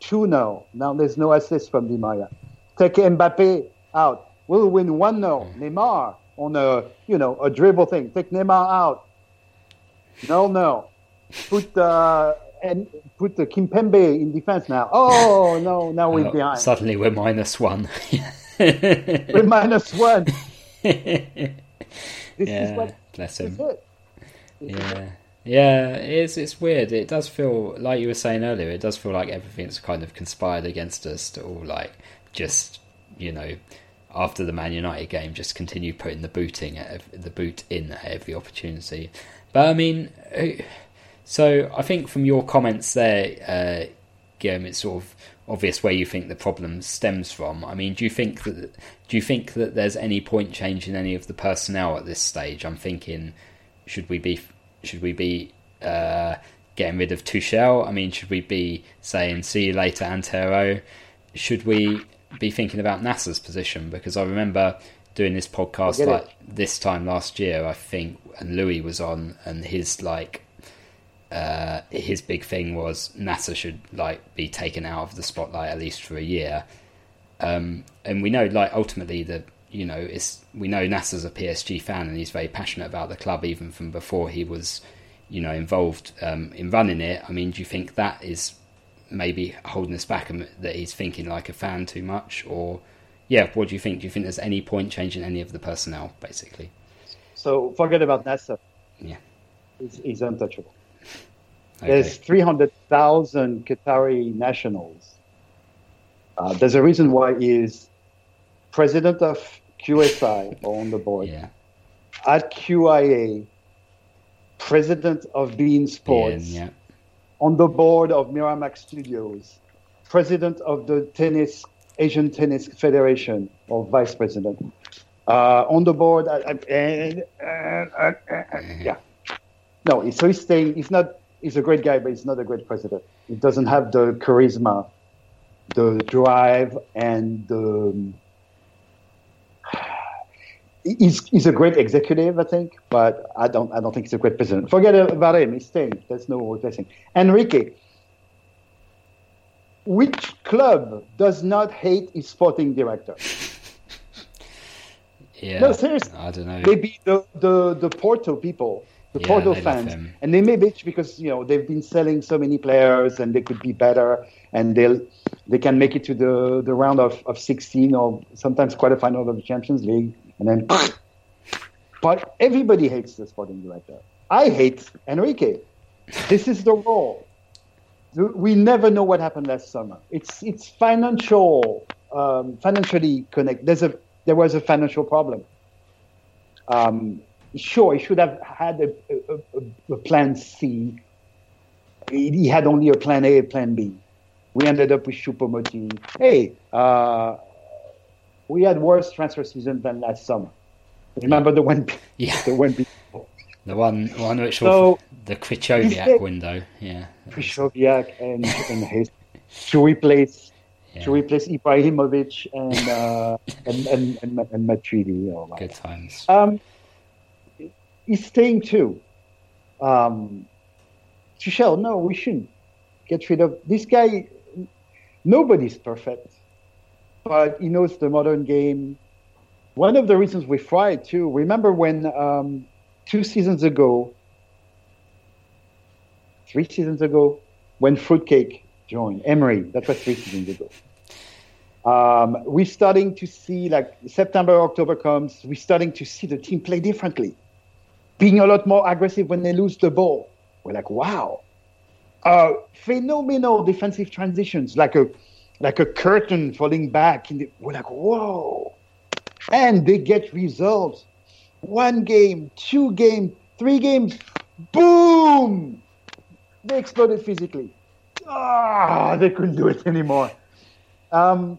Speaker 5: 2 0. Now there's no assist from Di Maria. Take Mbappe out. We'll win 1 0. Neymar on a, you know, a dribble thing. Take Neymar out. No, no. Put uh, and put the Kimpembe in defense now. Oh no, now we're
Speaker 1: Oh,
Speaker 5: behind.
Speaker 1: Suddenly we're minus one. *laughs*
Speaker 5: We're minus one. *laughs* This is
Speaker 1: yeah,
Speaker 5: what
Speaker 1: bless him.
Speaker 5: is.
Speaker 1: Yeah, yeah. It's it's weird. It does feel like you were saying earlier. It does feel like everything's kind of conspired against us to all like just you know after the Man United game, just continue putting the booting at the boot in at every opportunity. But I mean, so I think from your comments there, uh, Guillaume, it's sort of obvious where you think the problem stems from. I mean, do you think that do you think that there's any point changing any of the personnel at this stage? I'm thinking, should we be should we be uh, getting rid of Tuchel? I mean, should we be saying see you later, Antero? Should we be thinking about Nasser's position? Because I remember doing this podcast like it. this time last year, I think, and Louis was on, and his like uh, his big thing was NASA should like be taken out of the spotlight at least for a year. Um, and we know, like ultimately, that you know, it's we know Nasser's a PSG fan and he's very passionate about the club even from before he was, you know, involved um, in running it. I mean, do you think that is maybe holding us back and that he's thinking like a fan too much, or yeah, what do you think? Do you think there's any point changing any of the personnel, basically?
Speaker 5: So forget about Nasser.
Speaker 1: Yeah,
Speaker 5: he's, he's untouchable. *laughs* Okay. There's 300,000 Qatari nationals. Uh, there's a reason why he's president of QSI on the board.
Speaker 1: Yeah.
Speaker 5: At QIA, president of beIN Sports.
Speaker 1: yeah.
Speaker 5: On the board of Miramax Studios, president of the tennis Asian Tennis Federation, or vice president. Uh, on the board, uh, uh, uh, yeah. No, so he's staying. He's not. He's a great guy, but he's not a great president. He doesn't have the charisma, the drive, and the he's he's a great executive, I think, but I don't I don't think he's a great president. Forget about him. He's staying. There's no replacing. Henrique. Which club does not hate its sporting director? *laughs*
Speaker 1: Yeah,
Speaker 5: no, seriously.
Speaker 1: I don't know.
Speaker 5: Maybe the, the, the Porto people, the yeah, Porto fans, and they may bitch because you know they've been selling so many players and they could be better and they'll they can make it to the, the round of, of 16 or sometimes quarterfinal of the Champions League and then, but everybody hates the sporting director. I hate Henrique. This is the role. We never know what happened last summer. It's it's financial, um, financially connect. There's a there was a financial problem. Um, sure, he should have had a, a, a, plan C. He had only a plan A, a plan B. We ended up with Choupo-Moting. Hey, uh, we had worse transfer season than last summer. Remember the one? *laughs*
Speaker 1: Yeah,
Speaker 5: the one
Speaker 1: before. The one, one which so, the Krychowiak window. Yeah,
Speaker 5: Krychowiak and and his to replace yeah. to replace Ibrahimovic and uh, *laughs* and and and, and Matuidi.
Speaker 1: Oh, Good times.
Speaker 5: Um, he's staying too. Um, Tuchel, no, we shouldn't get rid of this guy. Nobody's perfect but he knows the modern game. One of the reasons we fried too. Remember when um, two seasons ago, three seasons ago, when Fruitcake joined Emery. That was three seasons ago. Um, we're starting to see like September, October comes. We're starting to see the team play differently, being a lot more aggressive when they lose the ball. We're like, wow, uh, phenomenal defensive transitions, like a like a curtain falling back. The, we're like, whoa. And they get results. One game, two games, three games, boom! They exploded physically. Ah, they couldn't do it anymore. Um,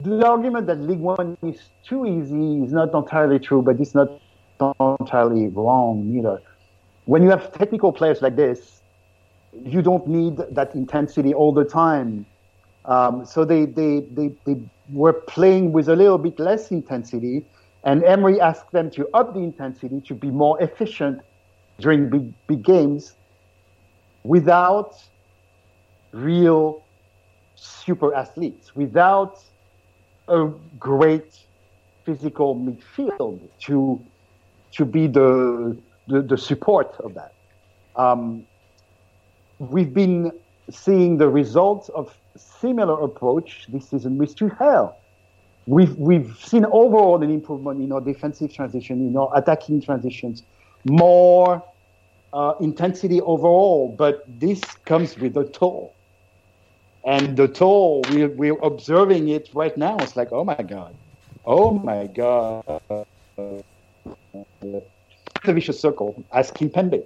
Speaker 5: the argument that Ligue 1 is too easy is not entirely true, but it's not entirely wrong either. When you have technical players like this, you don't need that intensity all the time. Um, so they, they, they, they were playing with a little bit less intensity, and Emery asked them to up the intensity to be more efficient during big, big games without real super athletes, without a great physical midfield to, to be the, the, the support of that. Um, we've been seeing the results of similar approach this season with Tuchel. We've, we've seen overall an improvement in our defensive transition, in our attacking transitions, more uh, intensity overall, but this comes with a toll. And the toll, we're, we're observing it right now. It's like, oh my God. Oh my God. The vicious circle, as Kimpembe,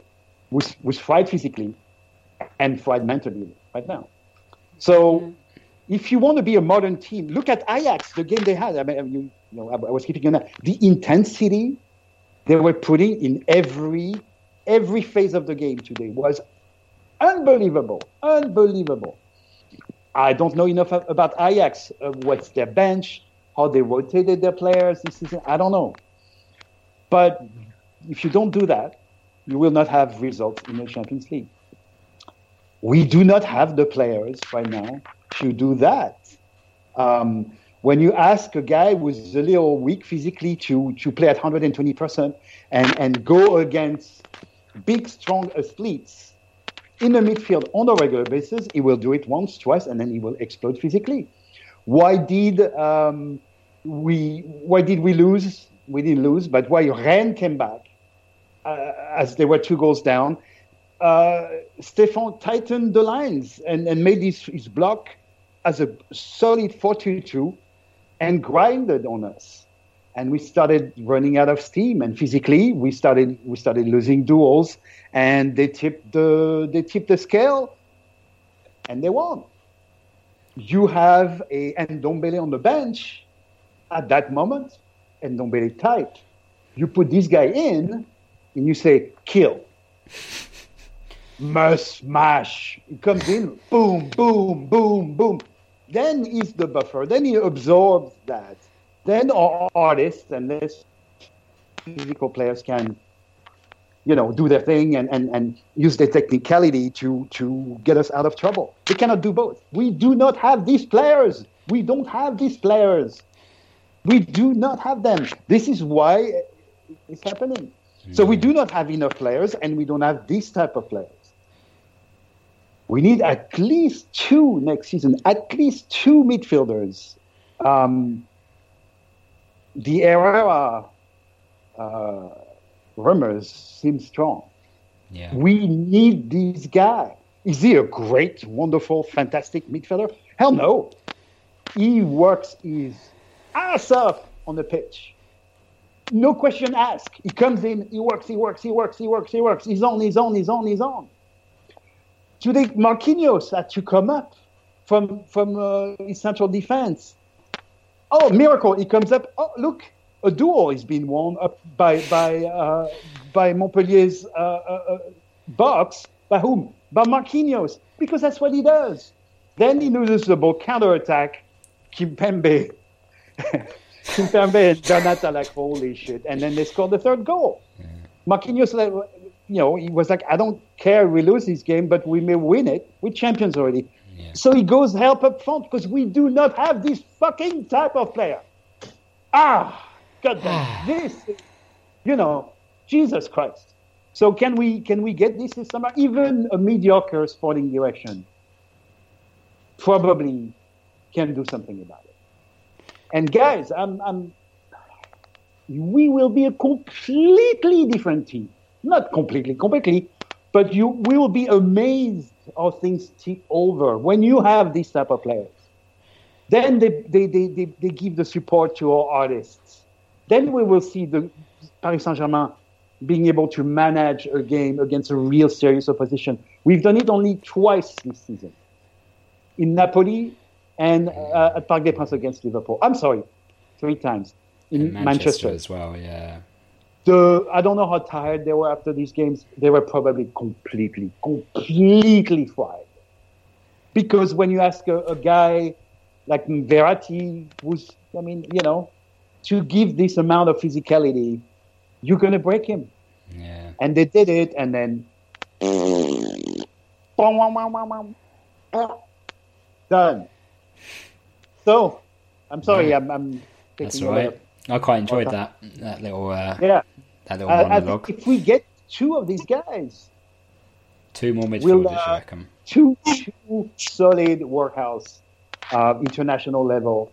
Speaker 5: was, was fried physically and mentally right now. So if you want to be a modern team, look at Ajax, the game they had. I mean, you, you know, I, was keeping on that. The intensity they were putting in every every phase of the game today was unbelievable, unbelievable. I don't know enough about Ajax. Uh, what's their bench? How they rotated their players this season? I don't know. But if you don't do that, you will not have results in the Champions League. We do not have the players right now to do that. Um, when you ask a guy who's a little weak physically to, to play at 120% and, and go against big, strong athletes in the midfield on a regular basis, he will do it once, twice, and then he will explode physically. Why did um, we? Why did we lose? We didn't lose, but why Rennes came back uh, as they were two goals down? Uh, Stefan tightened the lines and, and made his, his block as a solid 4-2-2 and grinded on us. And we started running out of steam. And physically, we started we started losing duels, and they tipped the they tipped the scale, and they won. You have a Ndombele on the bench at that moment, and Ndombele tight. You put this guy in, and you say kill. Must smash. He comes in, boom, boom, boom, boom. Then he's the buffer. Then he absorbs that. Then our artists and this physical players can, you know, do their thing and, and, and use their technicality to, to get us out of trouble. We cannot do both. We do not have these players. We don't have these players. We do not have them. This is why it's happening. So we do not have enough players, and we don't have this type of players. We need at least two next season, at least two midfielders. Um, the Herrera uh, rumors seem strong.
Speaker 1: Yeah.
Speaker 5: We need this guy. Is he a great, wonderful, fantastic midfielder? Hell no. He works his ass off on the pitch. No question asked. He comes in, he works, he works, he works, he works, he works. He's on, he's on, he's on, he's on. Today, Marquinhos had to come up from from uh, his central defense. Oh, miracle! He comes up. Oh, look, a duel is being won up by by uh, by Montpellier's uh, uh, box. By whom? By Marquinhos, because that's what he does. Then he loses the ball, counter attack. Kimpembe, *laughs* Kimpembe and Donata like holy shit, and then they score the third goal. Marquinhos, like, you know, he was like, I don't care we lose this game, but we may win it. We're champions already.
Speaker 1: Yeah.
Speaker 5: So he goes help up front because we do not have this fucking type of player. Ah, God damn. *sighs* this, you know, Jesus Christ. So can we can we get this this summer? Even a mediocre sporting direction probably can do something about it. And guys, I'm, I'm we will be a completely different team. Not completely, completely, but you we will be amazed how things tip over when you have these type of players. Then they, they, they, they, they give the support to our artists. Then we will see the Paris Saint-Germain being able to manage a game against a real serious opposition. We've done it only twice this season. In Napoli and uh, at Parc des Princes against Liverpool. I'm sorry, three times. In
Speaker 1: And
Speaker 5: Manchester.
Speaker 1: as well. Yeah.
Speaker 5: The, I don't know how tired they were after these games. They were probably completely, completely fried. Because when you ask a, a guy like Verratti, who's, I mean, you know, to give this amount of physicality, you're going to break him.
Speaker 1: Yeah.
Speaker 5: And they did it, and then. Done. So, I'm sorry, I'm, I'm
Speaker 1: That's
Speaker 5: taking
Speaker 1: all right. I quite enjoyed that that little uh,
Speaker 5: Yeah.
Speaker 1: that little
Speaker 5: I
Speaker 1: monologue.
Speaker 5: if we get two of these guys,
Speaker 1: Two more midfielders,
Speaker 5: We'll,
Speaker 1: you
Speaker 5: uh,
Speaker 1: reckon?
Speaker 5: two two solid workhouse uh, international level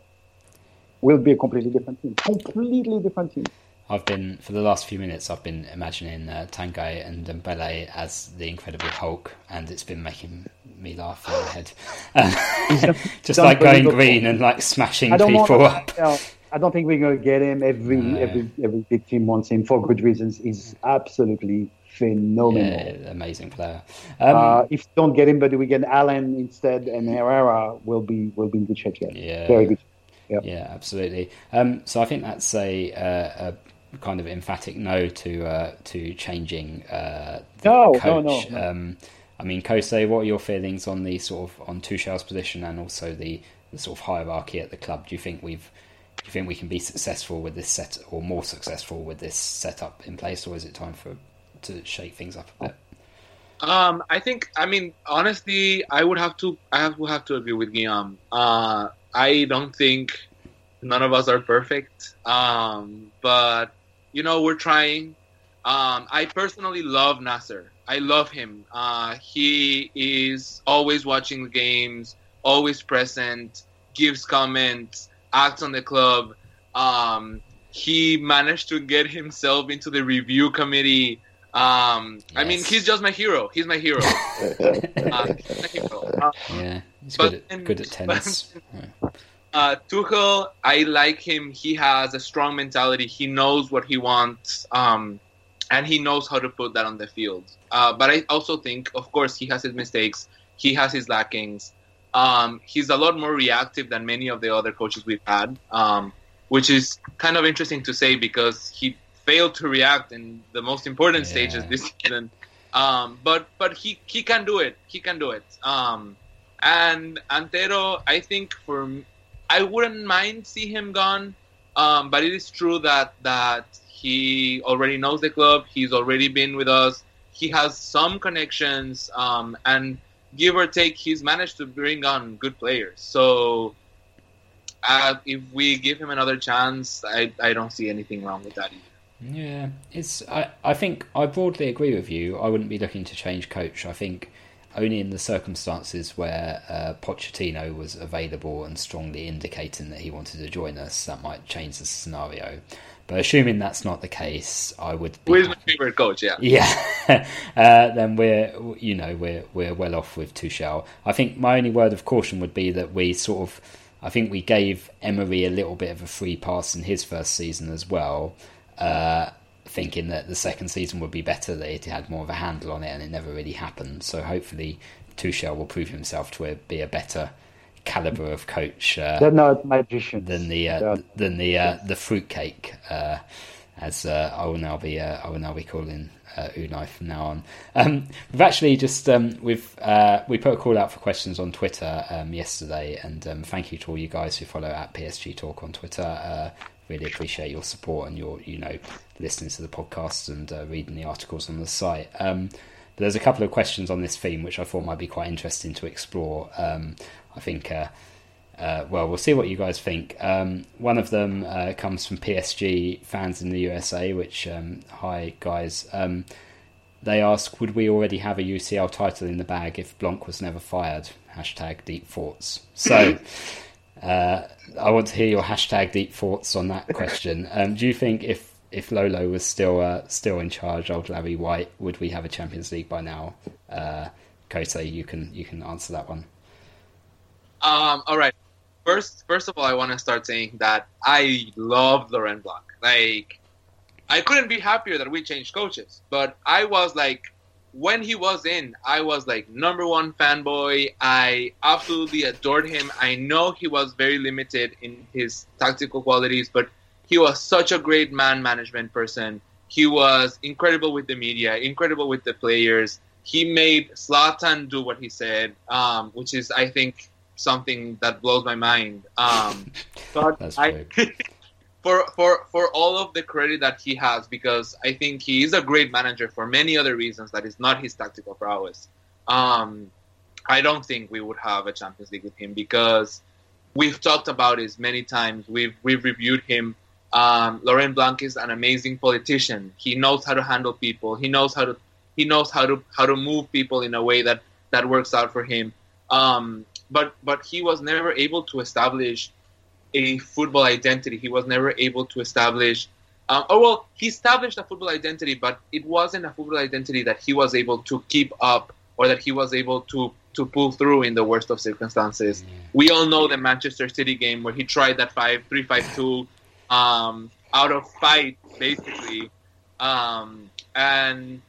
Speaker 5: will be a completely different team. Completely different team.
Speaker 1: I've been for the last few minutes. I've been imagining uh, Tanguy Ndombele as the Incredible Hulk, and it's been making me laugh in my head. *laughs* Um, just like going green and like smashing people up.
Speaker 5: you I don't think we're going to get him. Every
Speaker 1: No.
Speaker 5: every every big team wants him for good reasons. He's absolutely phenomenal.
Speaker 1: Yeah, amazing player. Um,
Speaker 5: Uh, if we don't get him, but we get Allan instead, and Herrera will be will be in good shape. Yeah,
Speaker 1: Yeah.
Speaker 5: very good.
Speaker 1: Yeah, absolutely. Um, so I think that's a, uh, a kind of emphatic no to uh, to changing uh,
Speaker 5: the no,
Speaker 1: coach.
Speaker 5: No, no,
Speaker 1: um, I mean, Kosei, what are your feelings on the sort of on Tuchel's position and also the, the sort of hierarchy at the club? Do you think we've do you think we can be successful with this set or more successful with this setup in place, or is it time for to shake things up a bit?
Speaker 3: Um, I think. I mean, honestly, I would have to. I have, would have to agree with Guillaume. Uh, I don't think none of us are perfect. Um, but you know, we're trying. Um, I personally love Nasser. I love him. Uh, he is always watching the games, always present, gives comments, acts on the club. Um, he managed to get himself into the review committee. Um, yes. I mean, he's just my hero. He's my hero. *laughs* uh,
Speaker 1: he's my hero. Uh, yeah, he's but, good, at, good at tennis. *laughs*
Speaker 3: uh, Tuchel, I like him. He has a strong mentality. He knows what he wants, um, and he knows how to put that on the field. Uh, but I also think, of course, he has his mistakes. He has his lackings. Um, he's a lot more reactive than many of the other coaches we've had, um, which is kind of interesting to say because he failed to react in the most important yeah. stages this season. Um, but but he he can do it. He can do it. Um, and Antero, I think for I wouldn't mind see him gone, um, but it is true that that he already knows the club. He's already been with us. He has some connections, um, and give or take, he's managed to bring on good players. So uh, if we give him another chance, I, I don't see anything wrong with that either.
Speaker 1: Yeah, it's. I, I think I broadly agree with you. I wouldn't be looking to change coach. I think only in the circumstances where uh, Pochettino was available and strongly indicating that he wanted to join us, that might change the scenario. But assuming that's not the case, I would.
Speaker 3: Be Who's my favorite coach? Yeah. *laughs*
Speaker 1: Yeah. uh, then we're you know we're we're well off with Tuchel. I think my only word of caution would be that we sort of. I think we gave Emery a little bit of a free pass in his first season as well. Uh, thinking that the second season would be better, that it had more of a handle on it, and it never really happened. So hopefully, Tuchel will prove himself to be a better caliber of coach. Uh,
Speaker 5: They're not magicians.
Speaker 1: Than the uh, than the uh, the fruitcake, uh, as uh, I will now be uh, I will now be calling uh, Unai from now on. Um, we've actually just um, we've uh, we put a call out for questions on Twitter um, yesterday, and um, thank you to all you guys who follow at PSG Talk on Twitter. Uh, really appreciate your support and your you know listening to the podcast and uh, reading the articles on the site. Um, there's a couple of questions on this theme which I thought might be quite interesting to explore. I think. Uh, uh, well, we'll see what you guys think. Um, one of them uh, comes from PSG fans in the USA, which, um, hi guys. Um, they ask, would we already have a UCL title in the bag if Blanc was never fired? Hashtag deep thoughts. So, *laughs* uh, I want to hear your hashtag deep thoughts on that question. Um, do you think if if Lolo was still uh, still in charge, old Larry White, would we have a Champions League by now? Uh, Kosei, you can you can answer that one.
Speaker 3: Um, all right. First, first of all, I want to start saying that I love Laurent Blanc. Like, I couldn't be happier that we changed coaches. But I was like when he was in, I was like number one fanboy. I absolutely adored him. I know he was very limited in his tactical qualities, but he was such a great man management person. He was incredible with the media, incredible with the players. He made Zlatan do what he said, um, which is, I think, something that blows my mind. Um, *laughs* but I, *laughs* for for for all of the credit that he has because I think he is a great manager for many other reasons that is not his tactical prowess. Um, I don't think we would have a Champions League with him because we've talked about this many times. We've we've reviewed him. Um, Laurent Blanc is an amazing politician. He knows how to handle people. He knows how to he knows how to how to move people in a way that that works out for him. Um, but but he was never able to establish a football identity. He was never able to establish. Um, oh well, he established a football identity, but it wasn't a football identity that he was able to keep up or that he was able to to pull through in the worst of circumstances. Yeah. We all know the Manchester City game where he tried that five three five two um, out of fight basically, um, and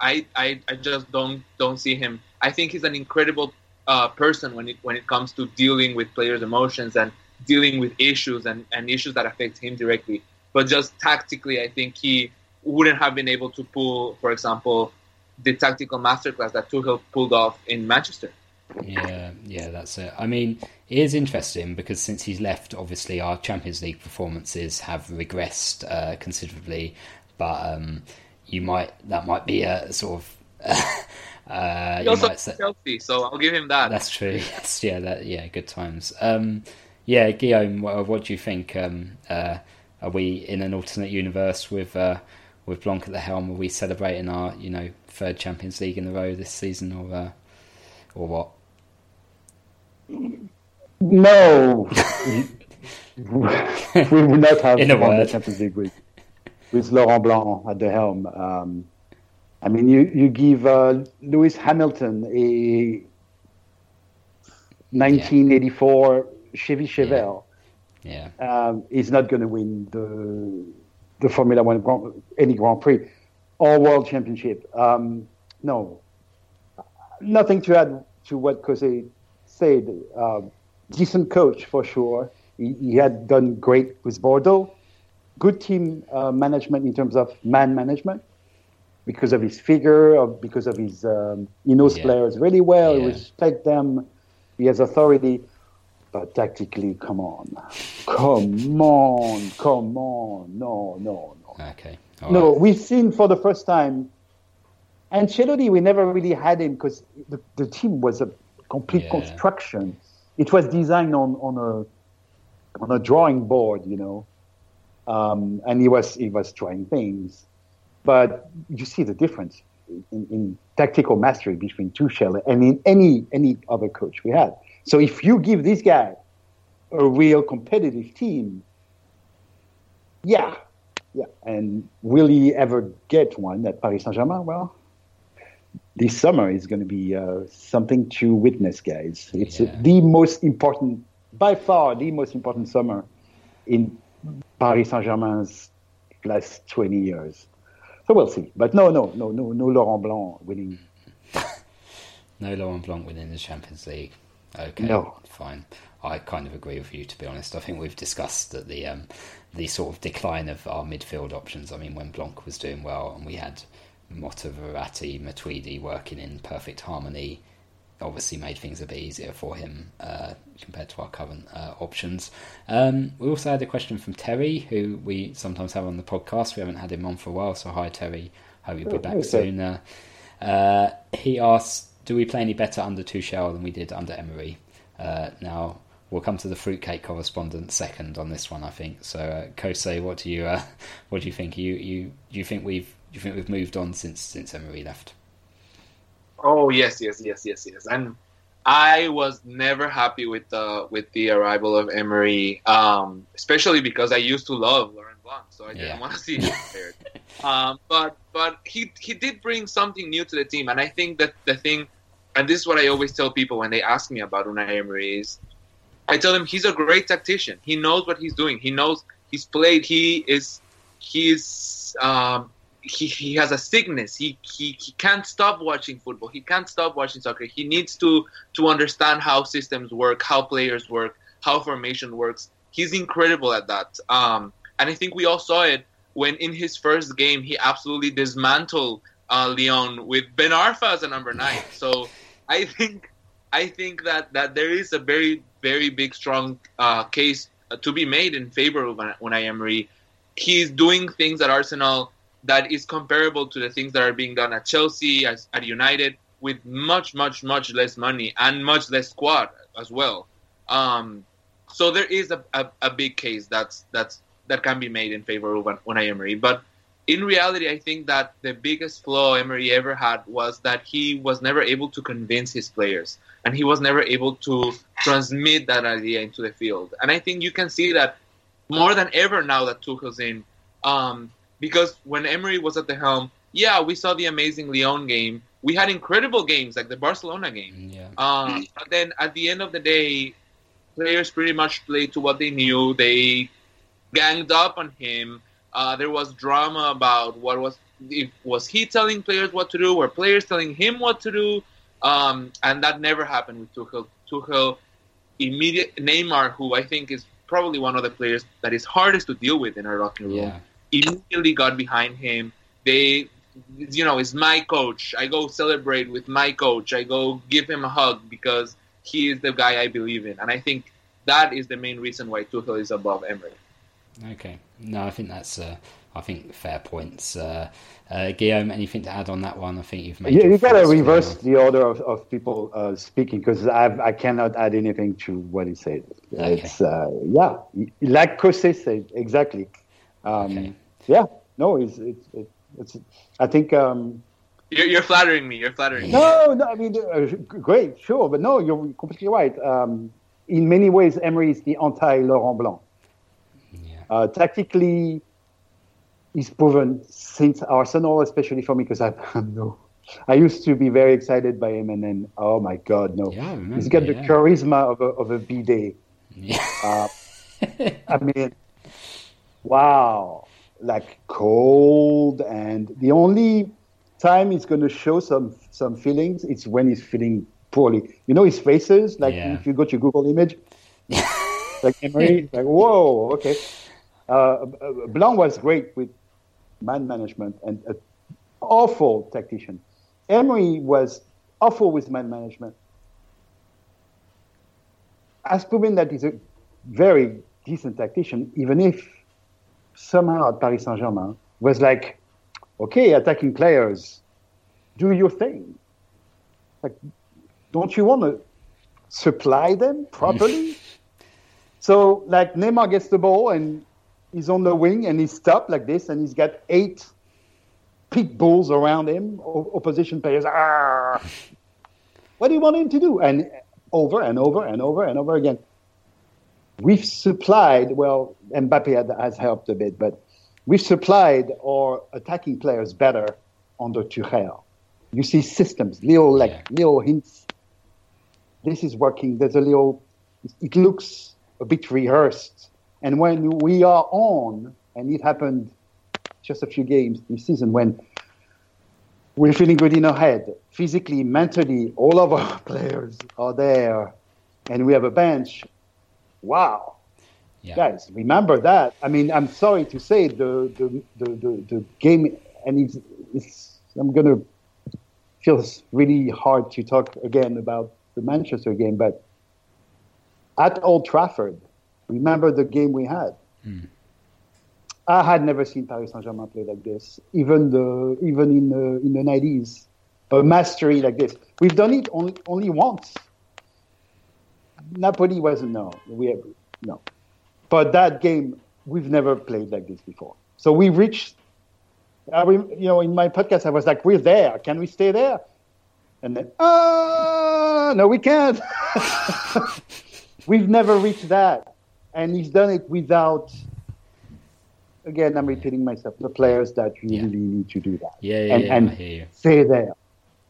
Speaker 3: I, I I just don't don't see him. I think he's an incredible uh, person when it when it comes to dealing with players' emotions and dealing with issues and, and issues that affect him directly. but just tactically, I think he wouldn't have been able to pull, for example, the tactical masterclass that Tuchel pulled off in Manchester.
Speaker 1: Yeah, yeah, that's it. I mean, it is interesting because since he's left, obviously our Champions League performances have regressed uh, considerably, but um, you might that might be a sort of. *laughs* uh,
Speaker 3: He also
Speaker 1: might say,
Speaker 3: Chelsea, so I'll give him that.
Speaker 1: that's true. *laughs* Yes, yeah, that yeah, good times. Um, yeah, Guillaume, what, what do you think? Um, uh, are we in an alternate universe with uh, with Blanc at the helm? Are we celebrating our you know third Champions League in a row this season, or uh, or what?
Speaker 5: No, *laughs* we would not have
Speaker 1: In a
Speaker 5: won the
Speaker 1: word.
Speaker 5: Champions League with, with Laurent Blanc at the helm. Um, I mean, you, you give uh, Lewis Hamilton a 1984 Chevy Chevelle.
Speaker 1: Yeah,
Speaker 5: Um, he's not going to win the the Formula One Grand, any Grand Prix or World Championship. Um, no, nothing to add to what Jose said. Uh, decent coach for sure. He, he had done great with Bordeaux. Good team uh, management in terms of man management because of his figure, or because of his um, he knows
Speaker 1: Yeah.
Speaker 5: players really well.
Speaker 1: Yeah.
Speaker 5: Respect them. He has authority. But tactically, come on, come on, come on, no, no, no.
Speaker 1: okay. All
Speaker 5: No,
Speaker 1: right.
Speaker 5: we've seen for the first time. And Ancelotti, we never really had him because the, the team was a complete
Speaker 1: Yeah.
Speaker 5: construction. It was designed on, on a on a drawing board, you know, um, and he was he was trying things, but you see the difference in, in tactical mastery between Tuchel and in any any other coach we had. So if you give this guy a real competitive team, yeah, yeah. And will he ever get one at Paris Saint Germain? Well, this summer is going to be uh, something to witness, guys. It's
Speaker 1: Yeah.
Speaker 5: the most important, by far, the most important summer in Paris Saint Germain's last 20 years. So we'll see. But no, no, no, no, no Laurent Blanc winning. *laughs*
Speaker 1: No Laurent Blanc winning the Champions League. Okay,
Speaker 5: No.
Speaker 1: fine. I kind of agree with you, to be honest. I think we've discussed that the um, the sort of decline of our midfield options. I mean, when Blanc was doing well, and we had Motta, Verratti, Matuidi working in perfect harmony, obviously made things a bit easier for him uh, compared to our current uh, options. Um, we also had a question from Terry, who we sometimes have on the podcast. We haven't had him on for a while, so hi Terry. Hope you'll be
Speaker 5: Oh,
Speaker 1: back soon. Uh, he asks, "Do we play any better under Tuchel than we did under Emery?" Uh, now we'll come to the fruitcake correspondent second on this one, I think. So, uh, Kosei, what do you uh, *laughs* what do you think? You you do you think we've do you think we've moved on since since Emery left?
Speaker 3: Oh yes, yes, yes, yes, yes. And I was never happy with the with the arrival of Emery, um, especially because I used to love Laurent Blanc, so I didn't want to see *laughs* him fired. um, but but he he did bring something new to the team, and I think that the thing, and this is what I always tell people when they ask me about Unai Emery is, I tell them he's a great tactician. He knows what he's doing. He knows he's played. He is he's um, he, he has a sickness. He, he he can't stop watching football. He can't stop watching soccer. He needs to to understand how systems work, how players work, how formation works. He's incredible at that. Um, and I think we all saw it when in his first game he absolutely dismantled uh, Lyon with Ben Arfa as a number nine. So I think I think that that there is a very very big strong uh, case uh, to be made in favor of Unai Emery. He's doing things at Arsenal that is comparable to the things that are being done at Chelsea, as, at United, with much, much, much less money and much less squad as well. Um, so there is a, a, a big case that's that's that can be made in favor of Unai Emery. But in reality, I think that the biggest flaw Emery ever had was that he was never able to convince his players, and he was never able to transmit that idea into the field. And I think you can see that more than ever now that Tuchel's in. Um, because when Emery was at the helm, yeah, we saw the amazing Lyon game. We had incredible games like the Barcelona game.
Speaker 1: Yeah,
Speaker 3: Um, but then at the end of the day, players pretty much played to what they knew. They ganged up on him. Uh, there was drama about what was if was he telling players what to do, were players telling him what to do, um, and that never happened with Tuchel. Tuchel, immediate Neymar, who I think is probably one of the players that is hardest to deal with in our locker room.
Speaker 1: Yeah.
Speaker 3: Immediately got behind him. They, you know, is my coach. I go celebrate with my coach. I go give him a hug because he is the guy I believe in, and I think that is the main reason why Tuchel is above Emery.
Speaker 1: Okay. No, I think that's. Uh, I think fair points. Uh, uh, Guillaume, anything to add on that one? I think you've made.
Speaker 5: You,
Speaker 1: your
Speaker 5: you gotta reverse
Speaker 1: clear.
Speaker 5: the order of, of people uh, speaking because I cannot add anything to what he said.
Speaker 1: Okay.
Speaker 5: It's uh, yeah, like Kose said exactly. Um,
Speaker 1: Okay.
Speaker 5: Yeah, no, it's it's, it's, it's I think um,
Speaker 3: You're, you're flattering me. You're flattering me.
Speaker 5: no, no, I mean uh, great, sure, but no, you're completely right. Um, in many ways, Emery is the anti Laurent Blanc.
Speaker 1: Yeah.
Speaker 5: Uh, tactically, he's proven since Arsenal, especially for me, because I *laughs* no, I used to be very excited by him, and then oh my god, no,
Speaker 1: Yeah, remember,
Speaker 5: he's got the
Speaker 1: yeah.
Speaker 5: charisma of a of a bidet.
Speaker 1: Yeah.
Speaker 5: Uh, *laughs* I mean, wow, like cold, and the only time he's going to show some some feelings, it's when he's feeling poorly. You know his faces, like
Speaker 1: Yeah.
Speaker 5: if you go to Google image, *laughs* like Emery, like whoa, okay. Uh, uh, Blanc was great with man management and an awful tactician. Emery was awful with man management. Has proven that he's a very decent tactician, even if somehow at Paris Saint Germain was like, okay, attacking players, do your thing. Like, don't you want to supply them properly? *laughs* so, like, Neymar gets the ball and he's on the wing and he's stopped like this, and he's got eight pit bulls around him, opposition players. "Ah." What do you want him to do? And over and over and over and over again. We've supplied, well, Mbappe has helped a bit, but we've supplied our attacking players better under Tuchel. You see systems, little like
Speaker 1: Yeah.
Speaker 5: little hints. This is working. There's a little. It looks a bit rehearsed, and when we are on, and it happened just a few games this season when we're feeling good in our head, physically, mentally, all of our *laughs* players are there, and we have a bench. Wow,
Speaker 1: Yeah.
Speaker 5: guys, remember that. I mean, I'm sorry to say the the the, the, the game, and it's, it's I'm gonna feels really hard to talk again about the Manchester game, but at Old Trafford, remember the game we had. Hmm. I had never seen Paris Saint Germain play like this, even the even in the in the nineties, a mastery like this. We've done it only only once. Napoli wasn't no, we have, no, but that game we've never played like this before. So we reached. I you know, in my podcast, I was like, "We're there. Can we stay there?" And then, ah, no, we can't. *laughs* we've never reached that, and he's done it without again, I'm repeating myself. The players that really
Speaker 1: Yeah.
Speaker 5: need to do that
Speaker 1: Yeah, yeah,
Speaker 5: and,
Speaker 1: yeah, I
Speaker 5: and
Speaker 1: hear you.
Speaker 5: stay there.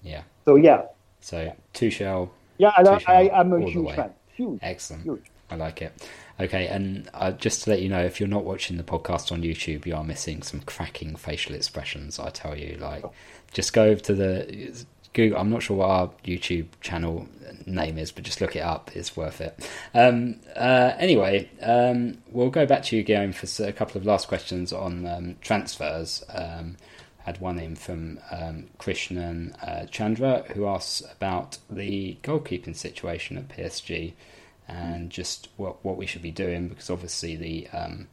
Speaker 1: Yeah.
Speaker 5: So yeah,
Speaker 1: So Tuchel,
Speaker 5: yeah, I, I, I'm a huge fan. Huge.
Speaker 1: excellent.
Speaker 5: Huge.
Speaker 1: I like it. Okay, and uh, just to let you know, if you're not watching the podcast on YouTube, you are missing some cracking facial expressions. I tell you, like, just go to the Google. I'm not sure what our YouTube channel name is, but just look it up. It's worth it. Um, uh, anyway, um, we'll go back to you, Guillaume, for a couple of last questions on um, transfers. Had one in from um, Krishnan uh, Chandra, who asks about the goalkeeping situation at PSG and just what what we should be doing because obviously the um,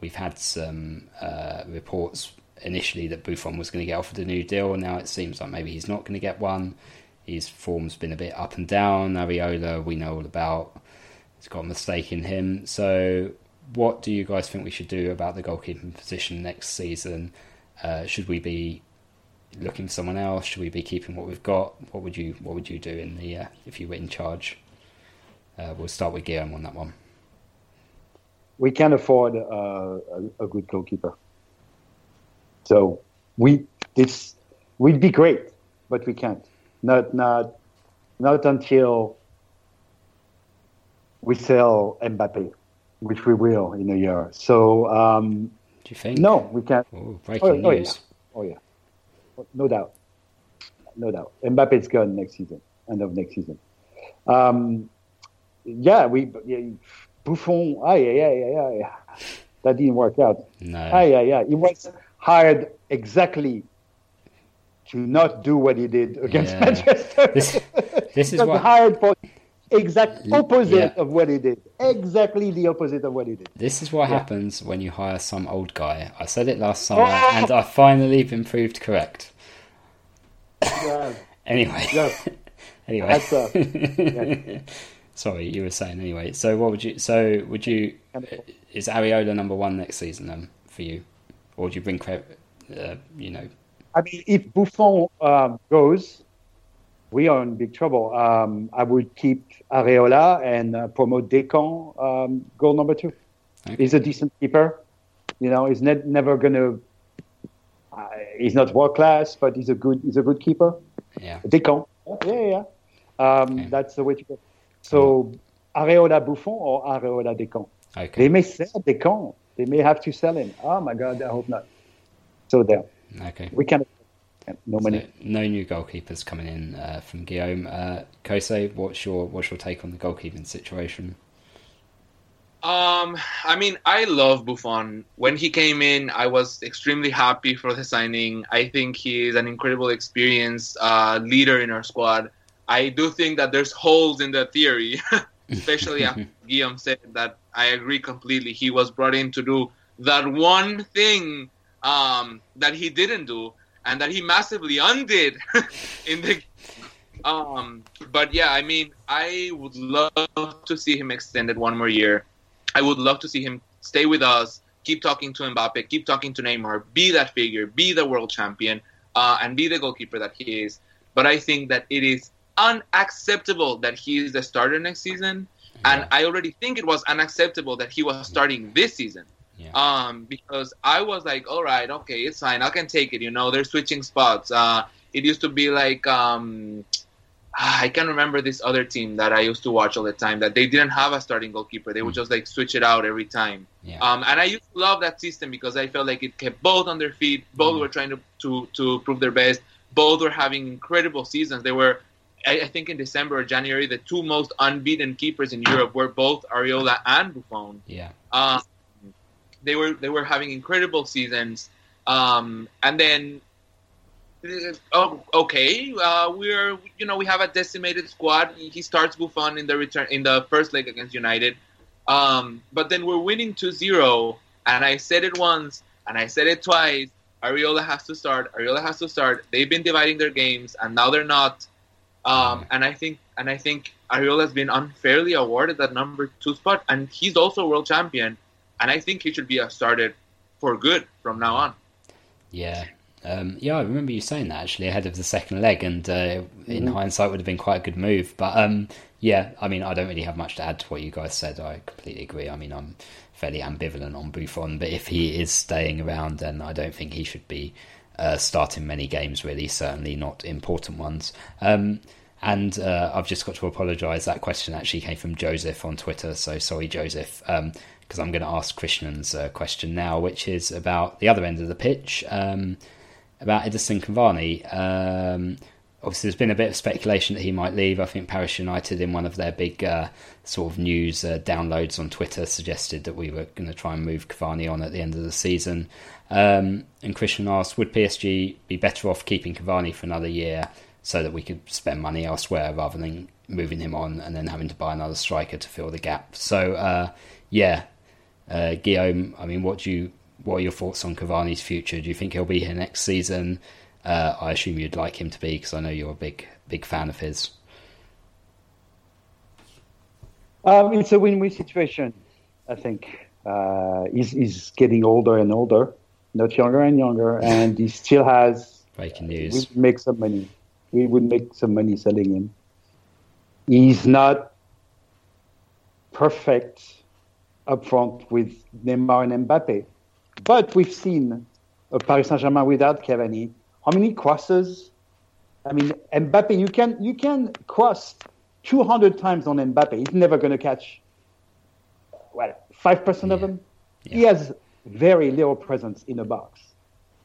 Speaker 1: we've had some uh, reports initially that Buffon was going to get offered a new deal. Now it seems like maybe he's not going to get one. His form's been a bit up and down. Areola, we know all about. He's got a mistake in him. So, what do you guys think we should do about the goalkeeping position next season? Uh, should we be looking for someone else? Should we be keeping what we've got? What would you What would you do in the uh, if you were in charge? Uh, we'll start with Guillaume on that one.
Speaker 5: We can't afford uh, a, a good goalkeeper. So we this we'd be great, but we can't. Not not not until we sell Mbappe, which we will in a year. So um,
Speaker 1: Do you think?
Speaker 5: no, we can't.
Speaker 1: Oh, breaking
Speaker 5: Oh, oh, yeah. Oh yeah, no doubt, no doubt. Mbappe's gone next season, end of next season. Um, yeah, we yeah, Buffon, ah, yeah, yeah, yeah, yeah. That didn't work out.
Speaker 1: No.
Speaker 5: Ah, yeah, yeah. He was hired exactly to not do what he did against
Speaker 1: Yeah.
Speaker 5: Manchester.
Speaker 1: This- this is what-
Speaker 5: hired for exact opposite
Speaker 1: Yeah.
Speaker 5: of what he did. Exactly the opposite of what he did.
Speaker 1: This is what
Speaker 5: Yeah.
Speaker 1: happens when you hire some old guy. I said it last summer,
Speaker 5: Oh!
Speaker 1: and I finally been proved correct.
Speaker 5: Yeah, *laughs*
Speaker 1: Anyway,
Speaker 5: yeah. *laughs*
Speaker 1: anyway.
Speaker 5: That's, uh, *laughs* yeah.
Speaker 1: Sorry, you were saying anyway. So what would you? So would you? Is Areola number one next season then for you, or would you bring? Uh, you know,
Speaker 5: I mean, if Buffon um, goes, we are in big trouble. Um, I would keep Areola and uh, promote Descamps um, goal number two.
Speaker 1: Okay.
Speaker 5: He's a decent keeper. You know, he's ne- never gonna. Uh, he's not world class, but he's a good. He's a good keeper.
Speaker 1: yeah,
Speaker 5: Descamps. Yeah, yeah, yeah. Um,
Speaker 1: Okay.
Speaker 5: That's the way to go. So Areola Buffon or Areola Descamps. They may sell Descamps. They may have to sell him. Oh my God, I hope not. So there,
Speaker 1: okay.
Speaker 5: we can. No money.
Speaker 1: So, no new goalkeepers coming in uh, from Guillaume. Uh, Kose, what's your what's your take on the goalkeeping situation?
Speaker 3: Um, I mean, I love Buffon. When he came in, I was extremely happy for the signing. I think he is an incredible experienced uh, leader in our squad. I do think that there's holes in the theory, *laughs* especially after *laughs* Guillaume said that. I agree completely. He was brought in to do that one thing um, that he didn't do, and that he massively undid *laughs* in the um, but yeah, I mean, I would love to see him extended one more year. I would love to see him stay with us, keep talking to Mbappe, keep talking to Neymar, be that figure, be the world champion, uh, and be the goalkeeper that he is. But I think that it is unacceptable that he is the starter next season, and I already think it was unacceptable that he was starting this season.
Speaker 1: Yeah.
Speaker 3: Um, because I was like, all right, okay, it's fine, I can take it. You know, they're switching spots. Uh, it used to be like um, *sighs* I can't remember this other team that I used to watch all the time that they didn't have a starting goalkeeper. They would just like switch it out every time.
Speaker 1: Yeah.
Speaker 3: Um, and I used to love that system because I felt like it kept both on their feet. Both
Speaker 1: Mm.
Speaker 3: were trying to, to, to prove their best. Both were having incredible seasons. They were, I, I think, in December or January, the two most unbeaten keepers in Europe were both Areola and Buffon.
Speaker 1: yeah.
Speaker 3: Um, they were they were having incredible seasons, um, and then uh, oh, okay, uh, we're you know we have a decimated squad. He starts Buffon in the return in the first leg against United, um, but then we're winning 2-0, and I said it once and I said it twice. Areola has to start. Areola has to start. They've been dividing their games, and now they're not. Um, and I think and I think Areola has been unfairly awarded that number two spot, and he's also world champion, and I think he should be started for good from now on.
Speaker 1: Yeah. Um, yeah, I remember you saying that actually ahead of the second leg, and uh, in hindsight would have been quite a good move. But um, yeah, I mean, I don't really have much to add to what you guys said. I completely agree. I mean, I'm fairly ambivalent on Buffon, but if he is staying around, then I don't think he should be uh, starting many games. Really, certainly not important ones. Um, and uh, I've just got to apologise. That question actually came from Joseph on Twitter, so sorry, Joseph. Um, because I'm going to ask Christian's uh, question now, which is about the other end of the pitch. Um, about Edinson Cavani. Um, obviously, there's been a bit of speculation that he might leave. I think Paris United, in one of their big uh, sort of news uh, downloads on Twitter, suggested that we were going to try and move Cavani on at the end of the season. Um, and Christian asked, would PSG be better off keeping Cavani for another year so that we could spend money elsewhere rather than moving him on and then having to buy another striker to fill the gap? So, uh, yeah, uh, Guillaume, I mean, what do you what are your thoughts on Cavani's future? Do you think he'll be here next season? Uh, I assume you'd like him to be because I know you're a big big fan of his.
Speaker 5: Um, it's a win-win situation, I think. Uh, he's, he's getting older and older, not younger and younger, *laughs* and he still has.
Speaker 1: Breaking
Speaker 5: We
Speaker 1: news.
Speaker 5: would make some money. We would make some money selling him. He's not perfect up front with Neymar and Mbappe, but we've seen a Paris Saint-Germain without Cavani. How many crosses? I mean, Mbappe, you can you can cross 200 times on Mbappe. He's never going to catch, well, 5% of
Speaker 1: Yeah.
Speaker 5: them. He has very little presence in a box.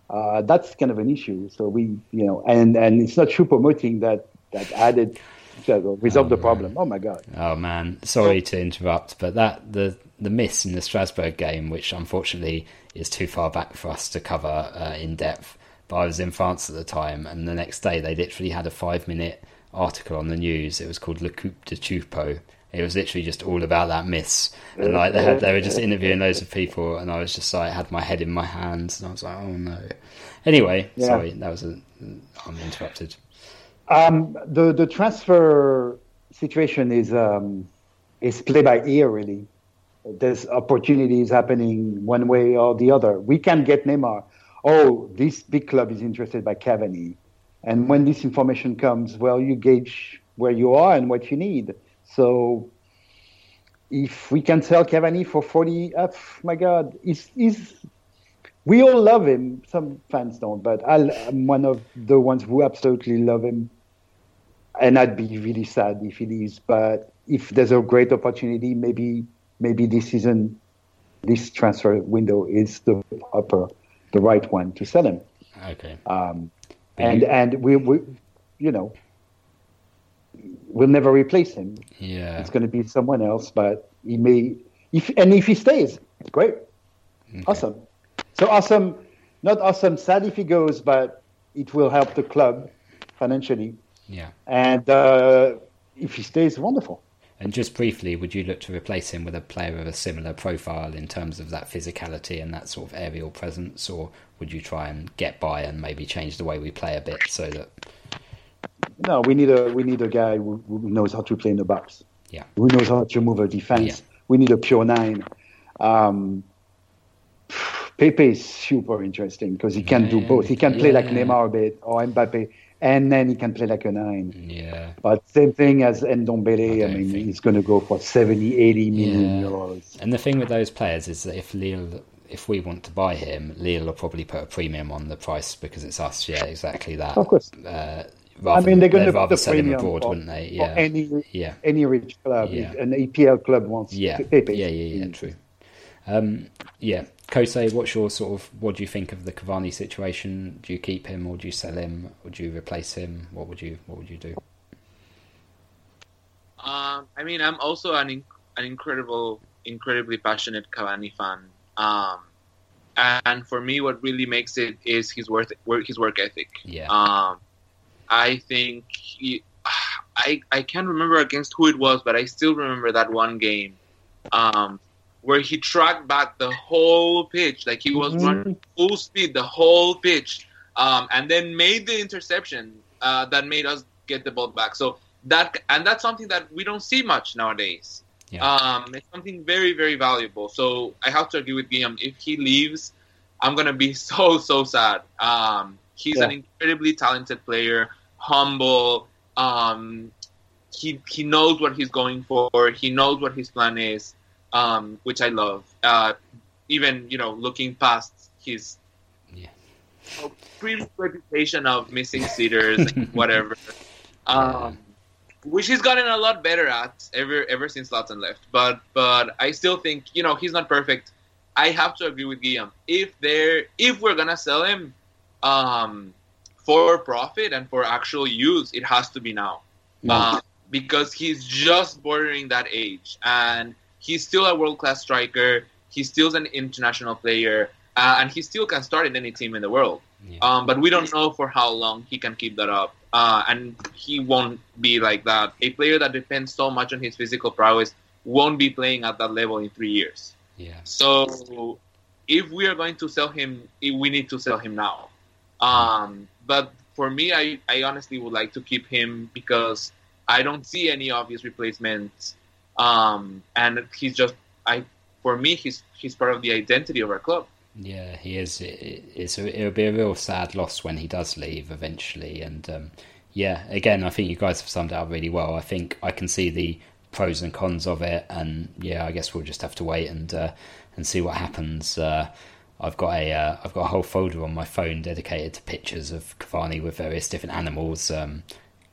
Speaker 5: Uh, that's kind of an issue. So we, you know, and, and it's not true promoting that, that added So resolve the problem. Oh my god.
Speaker 1: Oh man, sorry to interrupt, but that the the miss in the Strasbourg game, which unfortunately is too far back for us to cover uh, in depth. But I was in France at the time, and the next day they literally had a five minute article on the news. It was called Le Coup de Choupo. It was literally just all about that miss, and like they had, they were just *laughs* interviewing loads of people, and I was just like had my head in my hands, and I was like, oh no. Anyway,
Speaker 5: Yeah.
Speaker 1: sorry, that was a I'm interrupted.
Speaker 5: Um, the the transfer situation is um, is play by ear really. There's opportunities happening one way or the other. We can get Neymar. Oh, this big club is interested by Cavani, and when this information comes, well, you gauge where you are and what you need. So, if we can sell Cavani for forty, uh, my God, is he's we all love him. Some fans don't, but I'll, I'm one of the ones who absolutely love him. And I'd be really sad if he leaves. But if there's a great opportunity, maybe maybe this season, this transfer window is the upper, the right one to sell him.
Speaker 1: Okay,
Speaker 5: Um, and and we, we, you know, we'll never replace him.
Speaker 1: yeah,
Speaker 5: It's going to be someone else, but he may. If and if he stays, great, awesome. So awesome, not awesome. Sad if he goes, but it will help the club financially.
Speaker 1: yeah.
Speaker 5: And uh, if he stays, wonderful.
Speaker 1: And just briefly, would you look to replace him with a player of a similar profile in terms of that physicality and that sort of aerial presence, or would you try and get by and maybe change the way we play a bit so that
Speaker 5: No, we need a we need a guy who, who knows how to play in the box.
Speaker 1: Yeah.
Speaker 5: Who knows how to move a defense.
Speaker 1: Yeah.
Speaker 5: We need a pure nine. Um, Pepe is super interesting because he can do both. He can play like. Neymar a bit or Mbappe, and then he can play like a nine.
Speaker 1: yeah,
Speaker 5: But same thing as Ndombele.
Speaker 1: I
Speaker 5: I, mean,
Speaker 1: think-
Speaker 5: he's going to go for 70, 80 million
Speaker 1: Yeah.
Speaker 5: euros.
Speaker 1: And the thing with those players is that if Lille, if we want to buy him, Lille will probably put a premium on the price because it's us. Yeah, exactly that.
Speaker 5: Of course.
Speaker 1: Uh,
Speaker 5: I mean, they're going to
Speaker 1: rather
Speaker 5: the
Speaker 1: sell him
Speaker 5: premium
Speaker 1: abroad,
Speaker 5: for,
Speaker 1: wouldn't they? Yeah,
Speaker 5: any
Speaker 1: yeah,
Speaker 5: any rich club.
Speaker 1: Yeah.
Speaker 5: An EPL club wants
Speaker 1: yeah,
Speaker 5: Pepe.
Speaker 1: yeah, yeah, yeah. True. Um, yeah, Kosei, what's your sort of? What do you think of the Cavani situation? Do you keep him or do you sell him? Would you replace him? What would you What would you do?
Speaker 3: Um, I mean, I'm also an inc- an incredible, incredibly passionate Cavani fan. Um, and for me, what really makes it is his work, work his work ethic.
Speaker 1: Yeah,
Speaker 3: Um, I think he, *sighs* I I can't remember against who it was, but I still remember that one game, um, where he tracked back the whole pitch, like he was
Speaker 5: Mhm.
Speaker 3: running full speed the whole pitch, um, and then made the interception uh, that made us get the ball back. So that and that's something that we don't see much nowadays.
Speaker 1: Yeah.
Speaker 3: Um, it's something very very valuable. So I have to agree with Guillaume. If he leaves, I'm gonna be *laughs* so so sad. Um, he's an incredibly talented player, humble. Um, he he knows what he's going for. He knows what his plan is, um, which I love. Uh, even you know looking past his
Speaker 1: Yeah.
Speaker 3: previous reputation of missing sitters, and *laughs* whatever. Um, which he's gotten a lot better at ever ever since Lawton left. But but I still think you know he's not perfect. I have to agree with Guillaume. If they're if we're gonna sell him, um, for profit and for actual use, it has to be now, uh, because he's just bordering that age, and he's still a world class striker. He's still an international player, uh, and he still can start in any team in the world.
Speaker 1: yeah.
Speaker 3: Um, but we don't know for how long he can keep that up. Uh, and he won't be like that. A player that depends so much on his physical prowess won't be playing at that level in three years.
Speaker 1: yeah.
Speaker 3: So if we are going to sell him, we need to sell him now. Um, but for me, I, I honestly would like to keep him because I don't see any obvious replacements. Um, and he's just I for me he's he's part of the identity of our club.
Speaker 1: Yeah, he is. It, it's a, it'll be a real sad loss when he does leave eventually. And um, yeah, again, I think you guys have summed it up really well. I think I can see the pros and cons of it, and yeah, I guess we'll just have to wait and uh, and see what happens. Uh, I've got a uh, I've got a whole folder on my phone dedicated to pictures of Cavani with various different animals, um,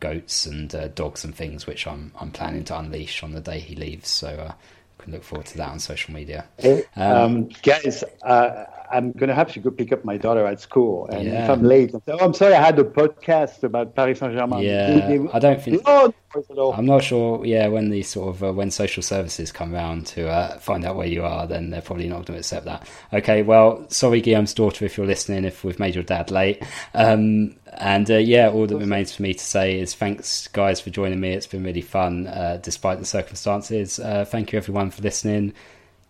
Speaker 1: goats and uh, dogs and things, which I'm I'm planning to unleash on the day he leaves. So uh, can look forward to that on social media. Um,
Speaker 5: um, guys, uh, I'm going to have to go pick up my daughter at school. And
Speaker 1: Yeah.
Speaker 5: if I'm late, I say, oh, I'm sorry, I had a podcast about Paris Saint Germain.
Speaker 1: Yeah, I don't think.
Speaker 5: No, no worries.
Speaker 1: I'm not sure. Yeah, when these sort of uh, when social services come round to uh, find out where you are, then they're probably not going to accept that. Okay, well, sorry, Guillaume's daughter, if you're listening, if we've made your dad late. Um, and uh, yeah, all that remains for me to say is thanks, guys, for joining me. It's been really fun, uh, despite the circumstances. Uh, thank you, everyone, for listening.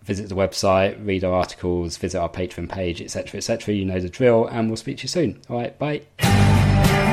Speaker 1: Visit the website, read our articles, visit our Patreon page, etc., etc. You know the drill, and we'll speak to you soon. All right, bye.